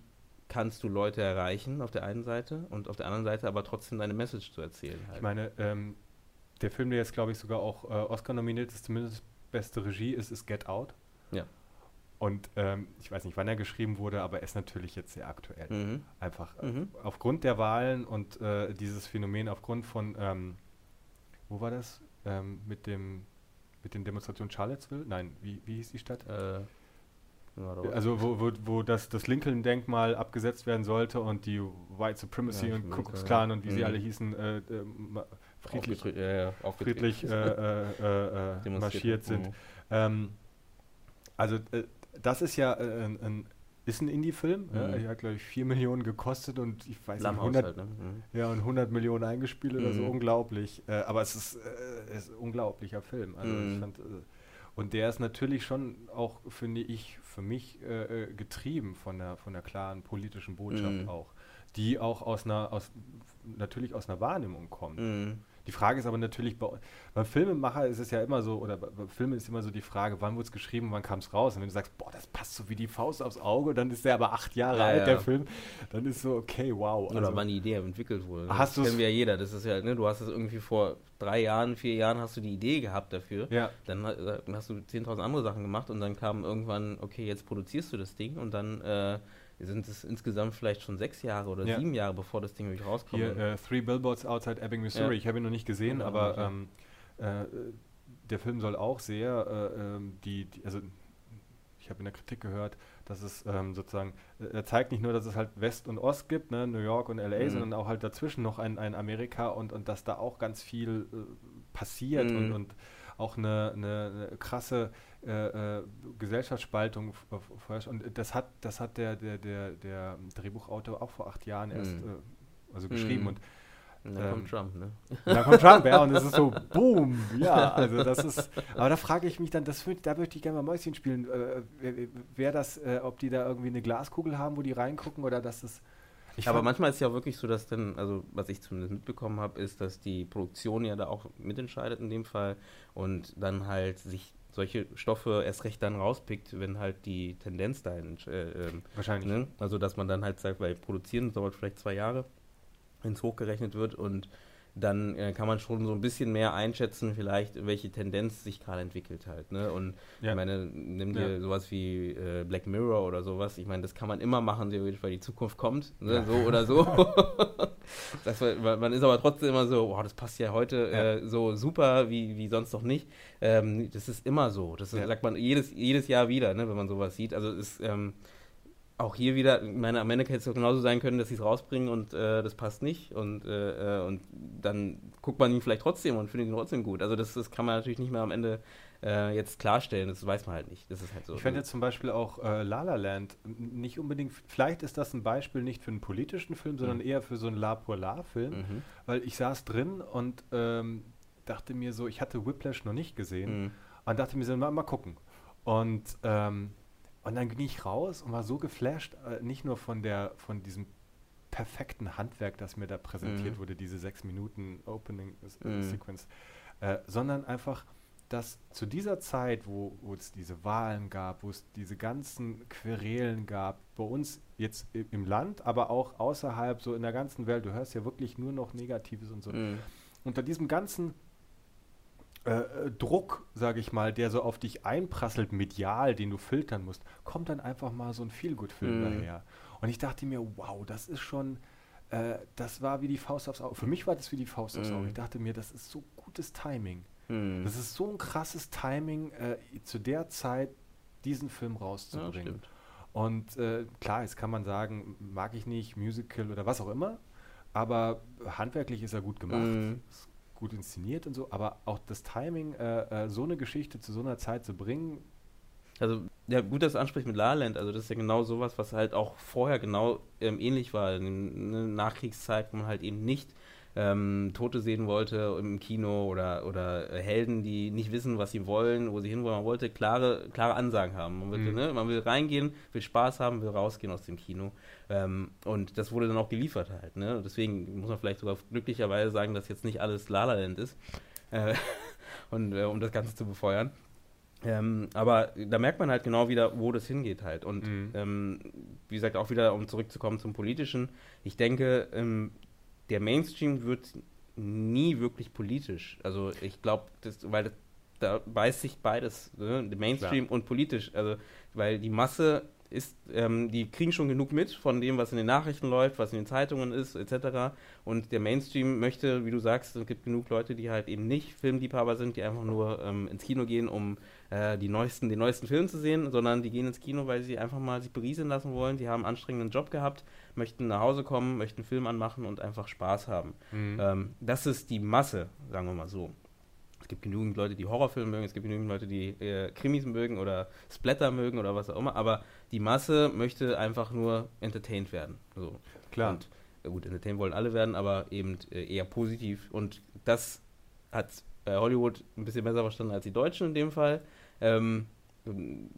kannst du Leute erreichen auf der einen Seite und auf der anderen Seite aber trotzdem deine Message zu erzählen. Halt. Ich meine, ähm, der Film, der jetzt glaube ich sogar auch äh, Oscar nominiert ist, zumindest beste Regie ist, ist Get Out. Ja. Und ähm, ich weiß nicht, wann er geschrieben wurde, aber er ist natürlich jetzt sehr aktuell. Mhm. Einfach äh, mhm. aufgrund der Wahlen und äh, dieses Phänomen, aufgrund von, ähm, wo war das? Ähm, mit dem mit den Demonstrationen Charlottesville? Nein, wie, wie hieß die Stadt? Äh, also wo, wo, wo das, das Lincoln-Denkmal abgesetzt werden sollte und die White Supremacy ja, und Ku Klux Klan und wie mhm. sie alle hießen, äh, äh, friedlich, ja, ja, friedlich äh, äh, äh marschiert sind. Mhm. Ähm, also äh, das ist ja ein, ein ist ein Indie-Film. Mhm. Ja, er hat, glaube ich, 4 Millionen gekostet und ich weiß nicht, 100, halt, ne? mhm. ja, und 100 Millionen eingespielt oder so. Mhm. Unglaublich. Äh, aber es ist, äh, ist, ein unglaublicher Film. Also ich mhm. fand, äh, und der ist natürlich schon auch, finde ich, für mich äh, äh, getrieben von der, von der klaren politischen Botschaft mhm. auch, die auch aus einer, aus, natürlich aus einer Wahrnehmung kommt. Mhm. Die Frage ist aber natürlich, bei, beim Filmemacher ist es ja immer so, oder beim Film ist immer so die Frage, wann wurde es geschrieben, wann kam es raus? Und wenn du sagst, boah, das passt so wie die Faust aufs Auge, dann ist der aber acht Jahre ja, alt, ja. der Film, dann ist so, okay, wow. Also, oder wann die Idee entwickelt wurde. Hast das kennen wir ja jeder. Das ist ja, ne, du hast es irgendwie vor drei Jahren, vier Jahren hast du die Idee gehabt dafür. Ja. Dann hast du 10.000 andere Sachen gemacht und dann kam irgendwann, okay, jetzt produzierst du das Ding und dann äh, sind es insgesamt vielleicht schon sechs Jahre oder ja. sieben Jahre, bevor das Ding wirklich rauskommt. Hier, äh, Three Billboards Outside Ebbing, Missouri. Ja. Ich habe ihn noch nicht gesehen, ja, aber ähm, äh, der Film soll auch sehr äh, ähm, die, die, also ich habe in der Kritik gehört, dass es ähm, sozusagen, äh, er zeigt nicht nur, dass es halt West und Ost gibt, ne, New York und LA, mhm. sondern auch halt dazwischen noch ein, ein Amerika und, und dass da auch ganz viel äh, passiert mhm. und, und auch eine, eine, eine krasse äh, äh, Gesellschaftsspaltung vorherrscht. Und das hat, das hat der, der, der, der Drehbuchautor auch vor acht Jahren erst mhm. äh, also geschrieben. Mhm. Und da ähm, kommt Trump, ne? Da kommt Trump, ja, und es ist so, boom, ja, also das ist, aber da frage ich mich dann, das würd, da möchte ich gerne mal Mäuschen spielen, äh, wer das, äh, ob die da irgendwie eine Glaskugel haben, wo die reingucken oder dass das ich aber manchmal ist es ja auch wirklich so, dass dann, also was ich zumindest mitbekommen habe, ist, dass die Produktion ja da auch mitentscheidet in dem Fall und dann halt sich solche Stoffe erst recht dann rauspickt, wenn halt die Tendenz dahin. Äh, ähm, Wahrscheinlich. Ne? Also, dass man dann halt sagt, weil produzieren dauert vielleicht zwei Jahre, wenn es hochgerechnet wird und dann äh, kann man schon so ein bisschen mehr einschätzen, vielleicht, welche Tendenz sich gerade entwickelt halt. Ne? Und ja. ich meine, nimm dir ja. sowas wie äh, Black Mirror oder sowas. Ich meine, das kann man immer machen, theoretisch, weil die Zukunft kommt, ne? ja. so oder so. das, man ist aber trotzdem immer so, wow, das passt ja heute äh, so super wie, wie sonst noch nicht. Ähm, das ist immer so. Das ist, sagt man jedes, jedes Jahr wieder, ne, wenn man sowas sieht. Also ist ähm, auch hier wieder, meine, am Ende hätte es doch genauso sein können, dass sie es rausbringen und äh, das passt nicht und, äh, äh, und dann guckt man ihn vielleicht trotzdem und findet ihn trotzdem gut. Also das, das kann man natürlich nicht mehr am Ende äh, jetzt klarstellen, das weiß man halt nicht. Das ist halt so. Ich fände jetzt zum Beispiel auch äh, La La Land nicht unbedingt, vielleicht ist das ein Beispiel nicht für einen politischen Film, sondern mhm. eher für so einen La pour La Film, mhm. weil ich saß drin und ähm, dachte mir so, ich hatte Whiplash noch nicht gesehen mhm. und dachte mir so, mal, mal gucken. Und ähm, und dann ging ich raus und war so geflasht, äh, nicht nur von der, von diesem perfekten Handwerk, das mir da präsentiert Mhm. wurde, diese sechs Minuten Opening äh, Mhm. Sequence, äh, sondern einfach, dass zu dieser Zeit, wo, es diese Wahlen gab, wo es diese ganzen Querelen gab, bei uns jetzt im Land, aber auch außerhalb, so in der ganzen Welt, du hörst ja wirklich nur noch Negatives und so. Mhm. Unter diesem ganzen äh, äh, Druck, sage ich mal, der so auf dich einprasselt, medial, den du filtern musst, kommt dann einfach mal so ein Feelgood-Film Mhm. daher. Und ich dachte mir, wow, das ist schon, äh, das war wie die Faust aufs Auge. Für mich war das wie die Faust aufs Mhm. Auge. Ich dachte mir, das ist so gutes Timing. Mhm. Das ist so ein krasses Timing, äh, zu der Zeit diesen Film ja, rauszubringen. stimmt. Und äh, klar, jetzt kann man sagen, mag ich nicht, Musical oder was auch immer, aber handwerklich ist er gut gemacht, Mhm. Gut inszeniert und so, aber auch das Timing, äh, äh, so eine Geschichte zu so einer Zeit zu bringen, Also, ja, gut, dass du ansprichst mit La La Land. Also, das ist ja genau sowas, was halt auch vorher genau ähm, ähnlich war. In der Nachkriegszeit, wo man halt eben nicht ähm, Tote sehen wollte im Kino oder, oder äh, Helden, die nicht wissen, was sie wollen, wo sie hinwollen. Man wollte klare, klare Ansagen haben. Man, wollte, Mhm. ne, man will reingehen, will Spaß haben, will rausgehen aus dem Kino. Ähm, und das wurde dann auch geliefert halt. Ne? Deswegen muss man vielleicht sogar glücklicherweise sagen, dass jetzt nicht alles La La Land ist. Äh, und äh, um das Ganze zu befeuern. Ähm, aber da merkt man halt genau wieder, wo das hingeht halt. Und Mhm. ähm, wie gesagt, auch wieder, um zurückzukommen zum Politischen, ich denke, ähm, der Mainstream wird nie wirklich politisch. Also ich glaube, weil das, da beißt sich beides, ne? Mainstream und politisch. Also, weil die Masse ist, ähm, die kriegen schon genug mit von dem, was in den Nachrichten läuft, was in den Zeitungen ist, etc. Und der Mainstream möchte, wie du sagst, es gibt genug Leute, die halt eben nicht Filmliebhaber sind, die einfach nur ähm, ins Kino gehen, um äh, die neuesten, den neuesten Film zu sehen, sondern die gehen ins Kino, weil sie einfach mal sich berieseln lassen wollen. Die haben einen anstrengenden Job gehabt, möchten nach Hause kommen, möchten einen Film anmachen und einfach Spaß haben. Ähm, das ist die Masse, sagen wir mal so. Es gibt genügend Leute, die Horrorfilme mögen, es gibt genügend Leute, die äh, Krimis mögen oder Splatter mögen oder was auch immer, aber die Masse möchte einfach nur entertained werden. So. Klar. Und, ja gut, entertained wollen alle werden, aber eben äh, eher positiv. Und das hat äh, Hollywood ein bisschen besser verstanden als die Deutschen in dem Fall. Ähm,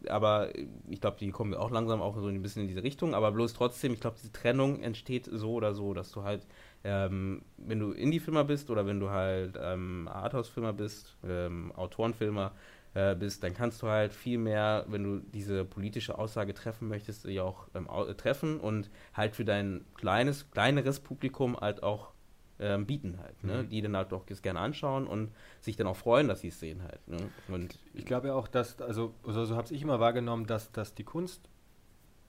aber ich glaube, die kommen auch langsam auch so ein bisschen in diese Richtung. Aber bloß trotzdem, ich glaube, diese Trennung entsteht so oder so, dass du halt, ähm, wenn du Indie-Filmer bist oder wenn du halt ähm, Arthouse-Filmer bist, ähm, Autorenfilmer äh, bist, dann kannst du halt viel mehr, wenn du diese politische Aussage treffen möchtest, ja auch ähm, äh, treffen und halt für dein kleines, kleineres Publikum halt auch ähm, bieten halt, ne? Mhm. die dann halt das gerne anschauen und sich dann auch freuen, dass sie es sehen halt. Ne? Und Ich glaube ja auch, dass, also so, so habe ich immer wahrgenommen, dass, dass die Kunst,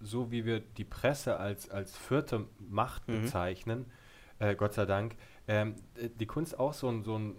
so wie wir die Presse als, als vierte Macht Mhm. bezeichnen, äh, Gott sei Dank, ähm, äh, die Kunst auch so, einen- so einen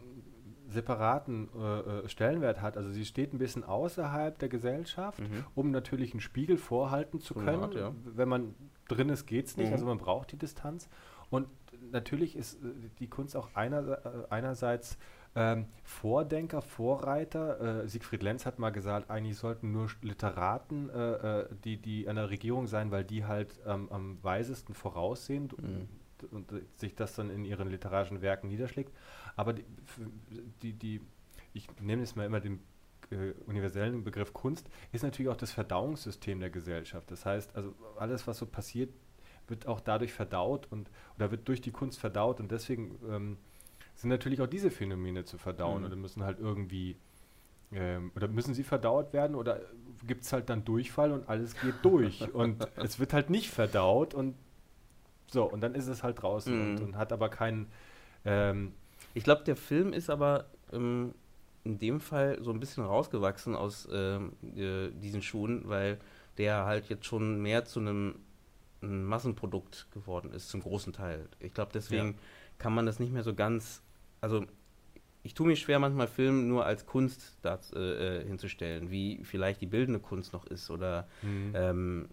separaten äh, äh, Stellenwert hat. Also sie steht ein bisschen außerhalb der Gesellschaft, Mhm. um natürlich einen Spiegel vorhalten zu können. Art, ja. Wenn man drin ist, geht es nicht. Mhm. Also man braucht die Distanz. Und natürlich ist äh, die Kunst auch einer, äh, einerseits ähm, Vordenker, Vorreiter. Äh, Siegfried Lenz hat mal gesagt, eigentlich sollten nur Literaten äh, äh, die, die an der Regierung sein, weil die halt ähm, am weisesten voraussehen Mhm. und, und sich das dann in ihren literarischen Werken niederschlägt. Aber die, die, die ich nehme jetzt mal immer den äh, universellen Begriff Kunst, ist natürlich auch das Verdauungssystem der Gesellschaft. Das heißt, also alles, was so passiert, wird auch dadurch verdaut und oder wird durch die Kunst verdaut und deswegen ähm, sind natürlich auch diese Phänomene zu verdauen Mhm. oder müssen halt irgendwie ähm, oder müssen sie verdaut werden oder gibt es halt dann Durchfall und alles geht durch und es wird halt nicht verdaut und so und dann ist es halt draußen und, Mhm. und hat aber keinen ähm, Ich glaube, der Film ist aber ähm, in dem Fall so ein bisschen rausgewachsen aus ähm, äh, diesen Schuhen, weil der halt jetzt schon mehr zu einem ein Massenprodukt geworden ist, zum großen Teil. Ich glaube, deswegen Ja. kann man das nicht mehr so ganz, also ich tue mich schwer, manchmal Film nur als Kunst da, äh, äh, hinzustellen, wie vielleicht die bildende Kunst noch ist oder Mhm. ähm,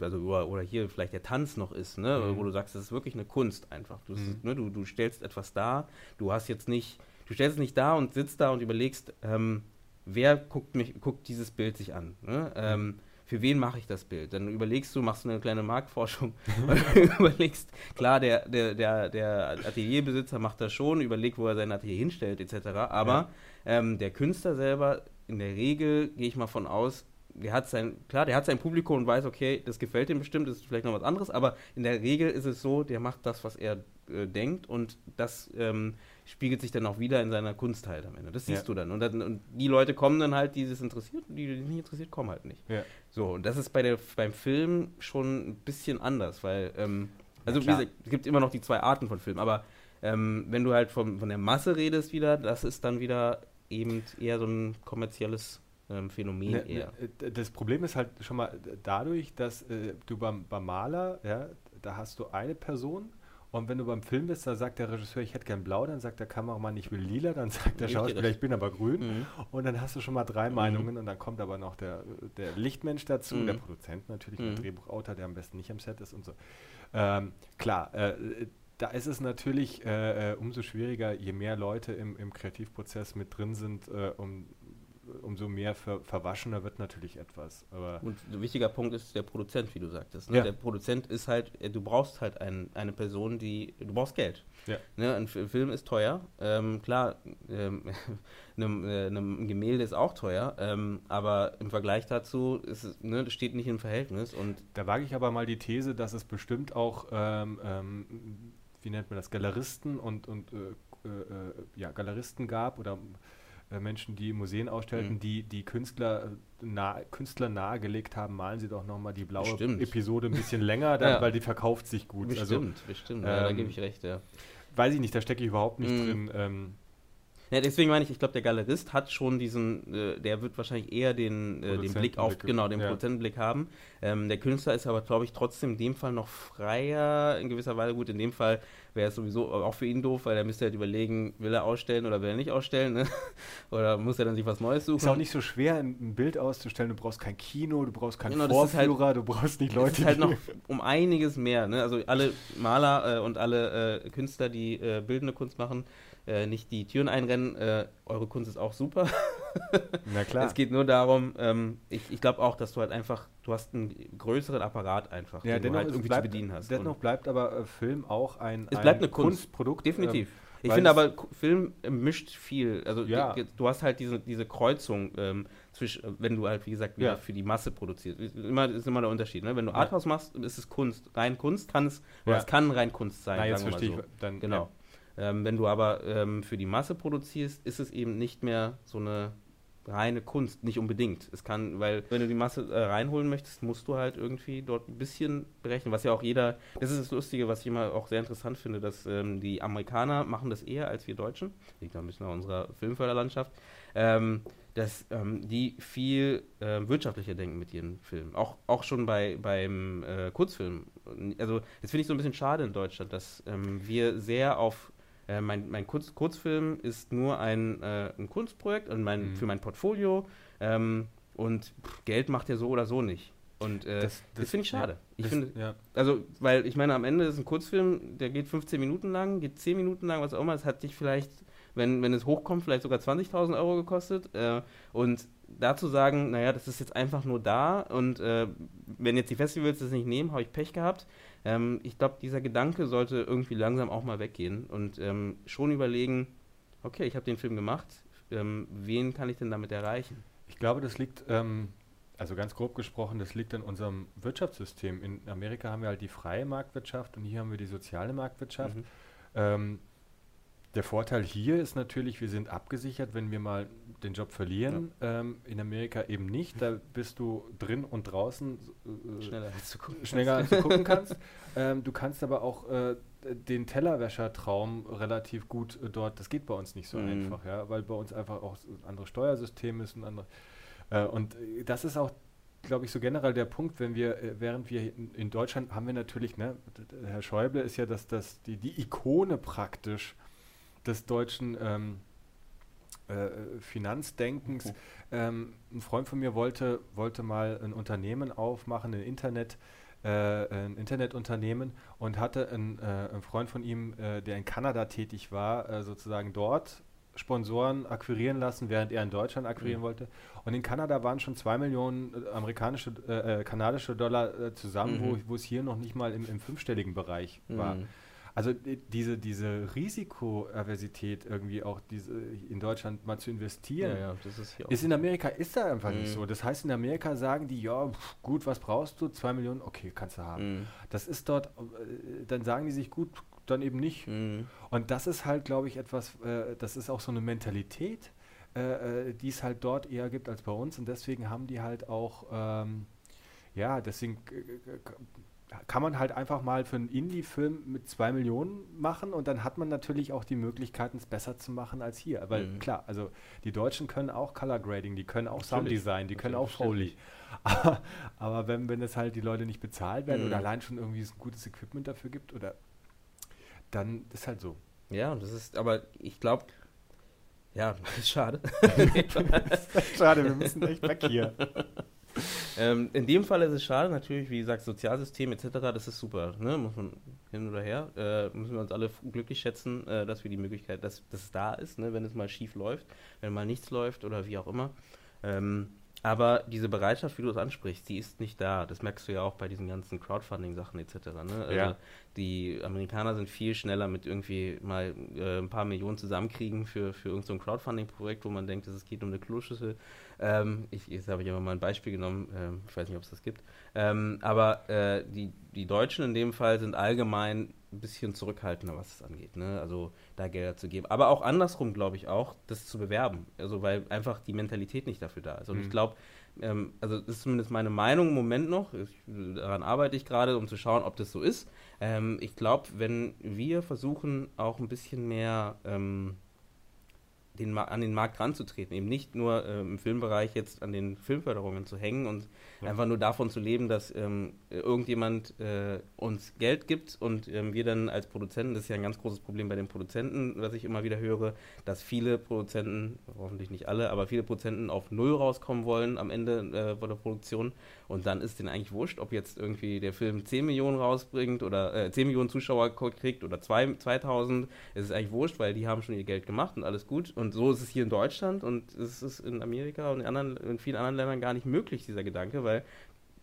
also oder, oder hier vielleicht der Tanz noch ist, ne, Mhm. wo du sagst, das ist wirklich eine Kunst einfach. Du, Mhm. ne, du, du stellst etwas dar, du hast jetzt nicht, du stellst es nicht da und sitzt da und überlegst, ähm, wer guckt mich, guckt dieses Bild sich an, ne? ähm, für wen mache ich das Bild? Dann überlegst du, machst eine kleine Marktforschung überlegst, klar, der, der, der, der Atelierbesitzer macht das schon, überlegt, wo er sein Atelier hinstellt, etc. Aber ähm, der Künstler selber, in der Regel gehe ich mal von aus, der hat sein, klar, der hat sein Publikum und weiß, okay, das gefällt ihm bestimmt, das ist vielleicht noch was anderes, aber in der Regel ist es so, der macht das, was er äh, denkt und das ähm, spiegelt sich dann auch wieder in seiner Kunst halt am Ende. Das siehst ja. du dann. Und, dann. und, die Leute kommen dann halt, die es interessiert, und die, die nicht interessiert, kommen halt nicht. Ja. So, und das ist bei der, beim Film schon ein bisschen anders, weil, ähm, also wie gesagt, es gibt immer noch die zwei Arten von Filmen, aber ähm, wenn du halt von, von der Masse redest wieder, das ist dann wieder eben eher so ein kommerzielles ähm, Phänomen ne, eher. Ne, das Problem ist halt schon mal dadurch, dass äh, du beim, beim Maler, ja, da hast du eine Person und wenn du beim Film bist, da sagt der Regisseur, ich hätte gern blau, dann sagt der Kameramann, ich will lila, dann sagt der Schauspieler, ich bin aber grün. Mhm. Und dann hast du schon mal drei mhm. Meinungen und dann kommt aber noch der, der Lichtmensch dazu, mhm. der Produzent natürlich, der mhm. Drehbuchautor, der am besten nicht am Set ist und so. Ähm, klar, äh, da ist es natürlich äh, äh, umso schwieriger, je mehr Leute im, im Kreativprozess mit drin sind, äh, um umso mehr ver verwaschener wird natürlich etwas. Aber und ein wichtiger Punkt ist der Produzent, wie du sagtest. Ne? Ja. Der Produzent ist halt, äh, du brauchst halt ein, eine Person, die, du brauchst Geld. Ja. Ne? Ein Film ist teuer. Ähm, klar, ähm, äh, ein Gemälde ist auch teuer, ähm, aber im Vergleich dazu ist es, ne, steht nicht im Verhältnis. Und da wage ich aber mal die These, dass es bestimmt auch, ähm, ähm, wie nennt man das, Galeristen und, und äh, äh, äh ja, Galeristen gab oder äh, Menschen, die Museen ausstellten, mhm. die die Künstler, äh, nah, Künstler nahegelegt haben, malen sie doch nochmal die blaue bestimmt. Episode ein bisschen länger, dann, ja. weil die verkauft sich gut. Bestimmt, also, bestimmt, ähm, ja, da gebe ich recht, ja. Weiß ich nicht, da stecke ich überhaupt nicht mhm. drin. Ähm, ja, deswegen meine ich, ich glaube, der Galerist hat schon diesen, äh, der wird wahrscheinlich eher den, äh, den Blick auf, genau, den ja. Produzentenblick haben. Ähm, der Künstler ist aber, glaube ich, trotzdem in dem Fall noch freier, in gewisser Weise. Gut, in dem Fall wäre es sowieso auch für ihn doof, weil er müsste halt überlegen, will er ausstellen oder will er nicht ausstellen, ne? oder muss er dann sich was Neues suchen. Ist auch nicht so schwer, ein Bild auszustellen. Du brauchst kein Kino, du brauchst keinen genau, Vorführer, halt, du brauchst nicht Leute. Das ist halt noch um einiges mehr. Ne? Also alle Maler äh, und alle äh, Künstler, die äh, bildende Kunst machen, äh, nicht die Türen einrennen. Äh, eure Kunst ist auch super. Na klar. Es geht nur darum, ähm, ich, ich glaube auch, dass du halt einfach, du hast einen größeren Apparat einfach, ja, den dennoch, du halt irgendwie bleibt, zu bedienen hast. Dennoch bleibt aber äh, Film auch ein, es bleibt ein eine Kunst, Kunstprodukt. Definitiv. Ähm, ich finde aber, Film mischt viel. Also ja. du hast halt diese, diese Kreuzung ähm, zwischen, wenn du halt, wie gesagt, wieder ja. für die Masse produzierst. Immer, ist immer der Unterschied. Ne? Wenn du Arthouse machst, ist es Kunst. Rein Kunst kann es, oder es kann rein Kunst sein. Na, jetzt verstehe so. ich. Dann, genau. Ähm, wenn du aber ähm, für die Masse produzierst, ist es eben nicht mehr so eine reine Kunst, nicht unbedingt. Es kann, weil wenn du die Masse äh, reinholen möchtest, musst du halt irgendwie dort ein bisschen berechnen, was ja auch jeder, das ist das Lustige, was ich immer auch sehr interessant finde, dass ähm, die Amerikaner machen das eher als wir Deutschen, liegt noch ein bisschen an unserer Filmförderlandschaft, ähm, dass ähm, die viel äh, wirtschaftlicher denken mit ihren Filmen. Auch, auch schon bei, beim äh, Kurzfilm. Also das finde ich so ein bisschen schade in Deutschland, dass ähm, wir sehr auf äh, mein, mein Kurz, Kurzfilm ist nur ein, äh, ein Kunstprojekt und mein, mhm. für mein Portfolio. Ähm, und pff, Geld macht er so oder so nicht. Und äh, das, das, das finde ich schade. Ja, ich finde, ja. also, weil ich meine, am Ende ist ein Kurzfilm, der geht 15 Minuten lang, geht 10 Minuten lang, was auch immer. Es hat dich vielleicht, wenn, wenn es hochkommt, vielleicht sogar 20.000 Euro gekostet. Äh, und dazu sagen, naja, das ist jetzt einfach nur da und äh, wenn jetzt die Festivals das nicht nehmen, habe ich Pech gehabt. Ähm, ich glaube, dieser Gedanke sollte irgendwie langsam auch mal weggehen und ähm, schon überlegen, okay, ich habe den Film gemacht, ähm, wen kann ich denn damit erreichen? Ich glaube, das liegt, ähm, also ganz grob gesprochen, das liegt an unserem Wirtschaftssystem. In Amerika haben wir halt die freie Marktwirtschaft und hier haben wir die soziale Marktwirtschaft. Mhm. Der Vorteil hier ist natürlich, wir sind abgesichert, wenn wir mal den Job verlieren. Ja. Ähm, in Amerika eben nicht. Da bist du drin und draußen äh, schneller als du gucken schneller kannst. Als du gucken kannst. Ähm, du kannst aber auch äh, den Tellerwäscher-Traum relativ gut äh, dort. Das geht bei uns nicht so mhm. einfach, ja, weil bei uns einfach auch ein anderes Steuersystem ist und andere. Äh, und das ist auch glaube ich, so generell der Punkt, wenn wir, äh, während wir in, in, Deutschland haben wir natürlich, ne, Herr Schäuble ist ja das, das, die, die Ikone praktisch des deutschen ähm, äh, Finanzdenkens. Ähm, ein Freund von mir wollte, wollte mal ein Unternehmen aufmachen, ein Internet, äh, ein Internetunternehmen und hatte einen, äh, einen Freund von ihm, äh, der in Kanada tätig war, äh, sozusagen dort Sponsoren akquirieren lassen, während er in Deutschland akquirieren mhm. wollte. Und in Kanada waren schon zwei Millionen äh, amerikanische, kanadische Dollar zusammen, mhm. wo, wo es hier noch nicht mal im, im fünfstelligen Bereich mhm. war. Also diese, diese Risikoaversität irgendwie auch diese in Deutschland mal zu investieren, Ja, ja, das ist ist in Amerika ist da einfach nicht Mhm. so. Das heißt, in Amerika sagen die, ja, pf, gut, was brauchst du? Zwei Millionen, okay, kannst du haben. Mhm. Das ist dort, äh, dann sagen die sich, gut, dann eben nicht. Mhm. Und das ist halt, glaube ich, etwas, äh, das ist auch so eine Mentalität, äh, äh, die es halt dort eher gibt als bei uns. Und deswegen haben die halt auch, ähm, ja, deswegen äh, äh, kann man halt einfach mal für einen Indie-Film mit zwei Millionen machen und dann hat man natürlich auch die Möglichkeiten, es besser zu machen als hier. Weil Mhm. klar, also die Deutschen können auch Color Grading, die können auch Natürlich. Sounddesign, die können auch Natürlich, Foley. Aber, aber wenn, wenn es halt die Leute nicht bezahlt werden Mhm. oder allein schon irgendwie ein gutes Equipment dafür gibt oder dann ist halt so. Ja, das ist, aber ich glaube, ja, ist schade. Schade, wir müssen echt weg hier. ähm, in dem Fall ist es schade, natürlich, wie gesagt, Sozialsystem etc., das ist super, ne? muss man hin oder her, äh, müssen wir uns alle glücklich schätzen, äh, dass wir die Möglichkeit, dass es da ist, ne? wenn es mal schief läuft, wenn mal nichts läuft oder wie auch immer. Ähm, aber diese Bereitschaft, wie du es ansprichst, die ist nicht da. Das merkst du ja auch bei diesen ganzen Crowdfunding-Sachen etc. Ne? Also Ja. Die Amerikaner sind viel schneller mit irgendwie mal äh, ein paar Millionen zusammenkriegen für, für irgendein so Crowdfunding-Projekt, wo man denkt, es geht um eine Kloschüssel. Ähm, ich, jetzt habe ich aber mal ein Beispiel genommen, ähm, ich weiß nicht, ob es das gibt. Ähm, aber äh, die, die Deutschen in dem Fall sind allgemein ein bisschen zurückhaltender, was es angeht. Ne? Also da Gelder zu geben. Aber auch andersrum, glaube ich, auch, das zu bewerben. Also weil einfach die Mentalität nicht dafür da ist. Und Mhm. ich glaube, ähm, also das ist zumindest meine Meinung im Moment noch. Ich, daran arbeite ich gerade, um zu schauen, ob das so ist. Ähm, ich glaube, wenn wir versuchen, auch ein bisschen mehr ähm, den, an den Markt ranzutreten, eben nicht nur ähm, im Filmbereich jetzt an den Filmförderungen zu hängen und Ja. einfach nur davon zu leben, dass ähm, irgendjemand äh, uns Geld gibt und ähm, wir dann als Produzenten, das ist ja ein ganz großes Problem bei den Produzenten, was ich immer wieder höre, dass viele Produzenten, hoffentlich nicht alle, aber viele Produzenten auf Null rauskommen wollen am Ende äh, von der Produktion und dann ist denen eigentlich wurscht, ob jetzt irgendwie der Film 10 Millionen rausbringt oder äh, 10 Millionen Zuschauer kriegt oder zwei, 2000. Es ist eigentlich wurscht, weil die haben schon ihr Geld gemacht und alles gut. Und so ist es hier in Deutschland und es ist in Amerika und in, anderen, in vielen anderen Ländern gar nicht möglich, dieser Gedanke, weil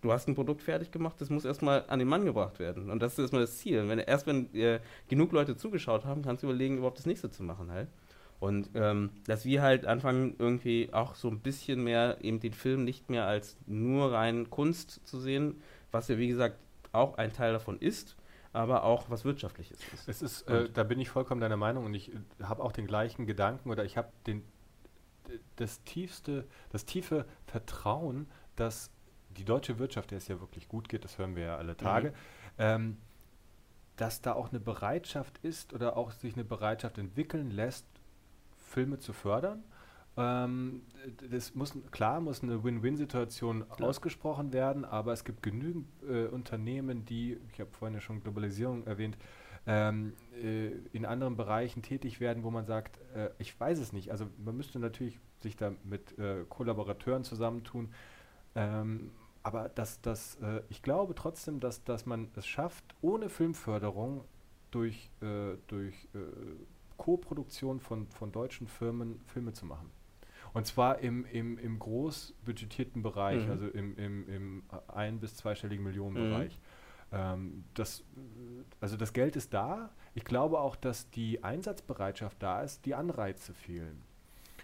du hast ein Produkt fertig gemacht, das muss erstmal an den Mann gebracht werden. Und das ist erstmal das Ziel. Und wenn, erst wenn äh, genug Leute zugeschaut haben, kannst du überlegen, überhaupt das nächste zu machen halt. Und ähm, dass wir halt anfangen, irgendwie auch so ein bisschen mehr eben den Film nicht mehr als nur rein Kunst zu sehen, was ja wie gesagt auch ein Teil davon ist, aber auch was Wirtschaftliches ist. Es ist, äh, da bin ich vollkommen deiner Meinung und ich äh, habe auch den gleichen Gedanken oder ich habe den das tiefste, das tiefe Vertrauen, dass die deutsche Wirtschaft, der es ja wirklich gut geht, das hören wir ja alle Tage, Mhm. ähm, dass da auch eine Bereitschaft ist oder auch sich eine Bereitschaft entwickeln lässt, Filme zu fördern. Ähm, das muss, klar muss eine Win-Win-Situation ausgesprochen werden, aber es gibt genügend äh, Unternehmen, die, ich habe vorhin ja schon Globalisierung erwähnt, ähm, äh, in anderen Bereichen tätig werden, wo man sagt, äh, ich weiß es nicht. Also man müsste natürlich sich da mit äh, Kollaborateuren zusammentun. Ähm, aber das, das, äh, ich glaube trotzdem, dass, dass man es schafft, ohne Filmförderung durch, äh, durch Co-Produktion von, von deutschen Firmen Filme zu machen. Und zwar im, im, im groß budgetierten Bereich, Mhm. also im, im, im ein- bis zweistelligen Millionenbereich. Ähm, das, also das Geld ist da. Ich glaube auch, dass die Einsatzbereitschaft da ist, die Anreize fehlen.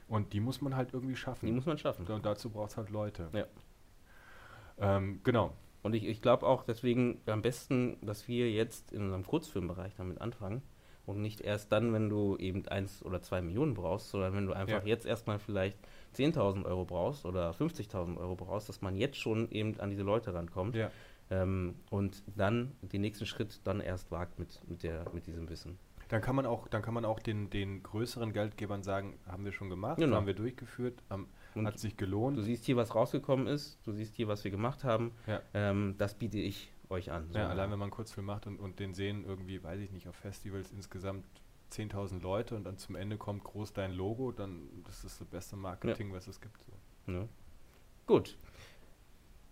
Und die muss man halt irgendwie schaffen. Die muss man schaffen. Und dazu braucht es halt Leute. Ja. Ähm, genau. Und ich, ich glaube auch deswegen am besten, dass wir jetzt in unserem Kurzfilmbereich damit anfangen und nicht erst dann, wenn du eben eins oder zwei Millionen brauchst, sondern wenn du einfach Ja. jetzt erstmal vielleicht 10.000 Euro brauchst oder 50.000 Euro brauchst, dass man jetzt schon eben an diese Leute rankommt Ja. ähm, und dann den nächsten Schritt dann erst wagt mit, mit, der, mit diesem Wissen. Dann kann man auch, dann kann man auch den, den größeren Geldgebern sagen, haben wir schon gemacht, Genau. haben wir durchgeführt, haben, Und hat sich gelohnt. du siehst hier, was rausgekommen ist, du siehst hier, was wir gemacht haben, Ja. ähm, das biete ich euch an. Ja, allein wenn man einen Kurzfilm macht und, und den sehen irgendwie, weiß ich nicht, auf Festivals insgesamt 10.000 Leute und dann zum Ende kommt groß dein Logo, dann das ist das beste Marketing, was es gibt. So. Ne? Gut.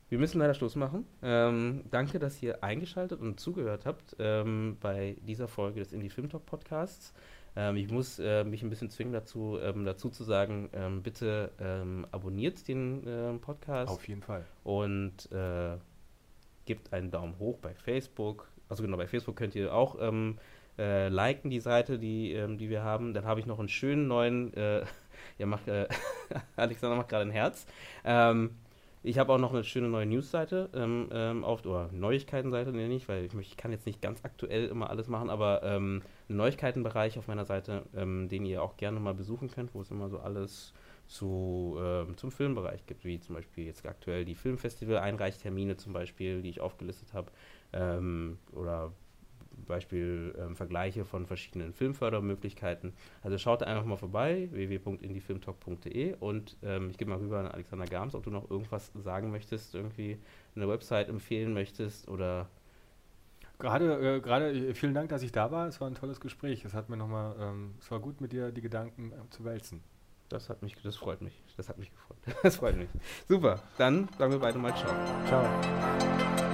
Wir müssen leider Schluss machen. Ähm, danke, dass ihr eingeschaltet und zugehört habt ähm, bei dieser Folge des Indie Film Talk Podcasts. Ähm, ich muss äh, mich ein bisschen zwingen dazu, ähm, dazu zu sagen, ähm, bitte ähm, abonniert den ähm, Podcast Auf jeden Fall. und äh, gebt einen Daumen hoch bei Facebook. Also genau, bei Facebook könnt ihr auch ähm, äh, liken die Seite, die, ähm, die wir haben. Dann habe ich noch einen schönen neuen, äh, ja, mach, äh, Alexander macht gerade ein Herz. Ähm, ich habe auch noch eine schöne neue Newsseite ähm, ähm, auf, oder Neuigkeitenseite nenne ich, weil ich, ich kann jetzt nicht ganz aktuell immer alles machen, aber ähm, einen Neuigkeitenbereich auf meiner Seite, ähm, den ihr auch gerne mal besuchen könnt, wo es immer so alles zu, ähm, zum Filmbereich gibt, wie zum Beispiel jetzt aktuell die Filmfestival-Einreichtermine zum Beispiel, die ich aufgelistet habe, ähm, oder Beispiel ähm, Vergleiche von verschiedenen Filmfördermöglichkeiten. Also schaut einfach mal vorbei, www.indiefilmtalk.de und ähm, ich gebe mal rüber an Alexander Gams, ob du noch irgendwas sagen möchtest, irgendwie eine Website empfehlen möchtest oder Gerade, äh, gerade äh, vielen Dank, dass ich da war. Es war ein tolles Gespräch. Es hat mir nochmal, ähm, es war gut mit dir die Gedanken äh, zu wälzen. Das hat mich, das freut mich. Das hat mich gefreut. Das freut mich. Super. Dann sagen wir beide mal Ciao. Ciao.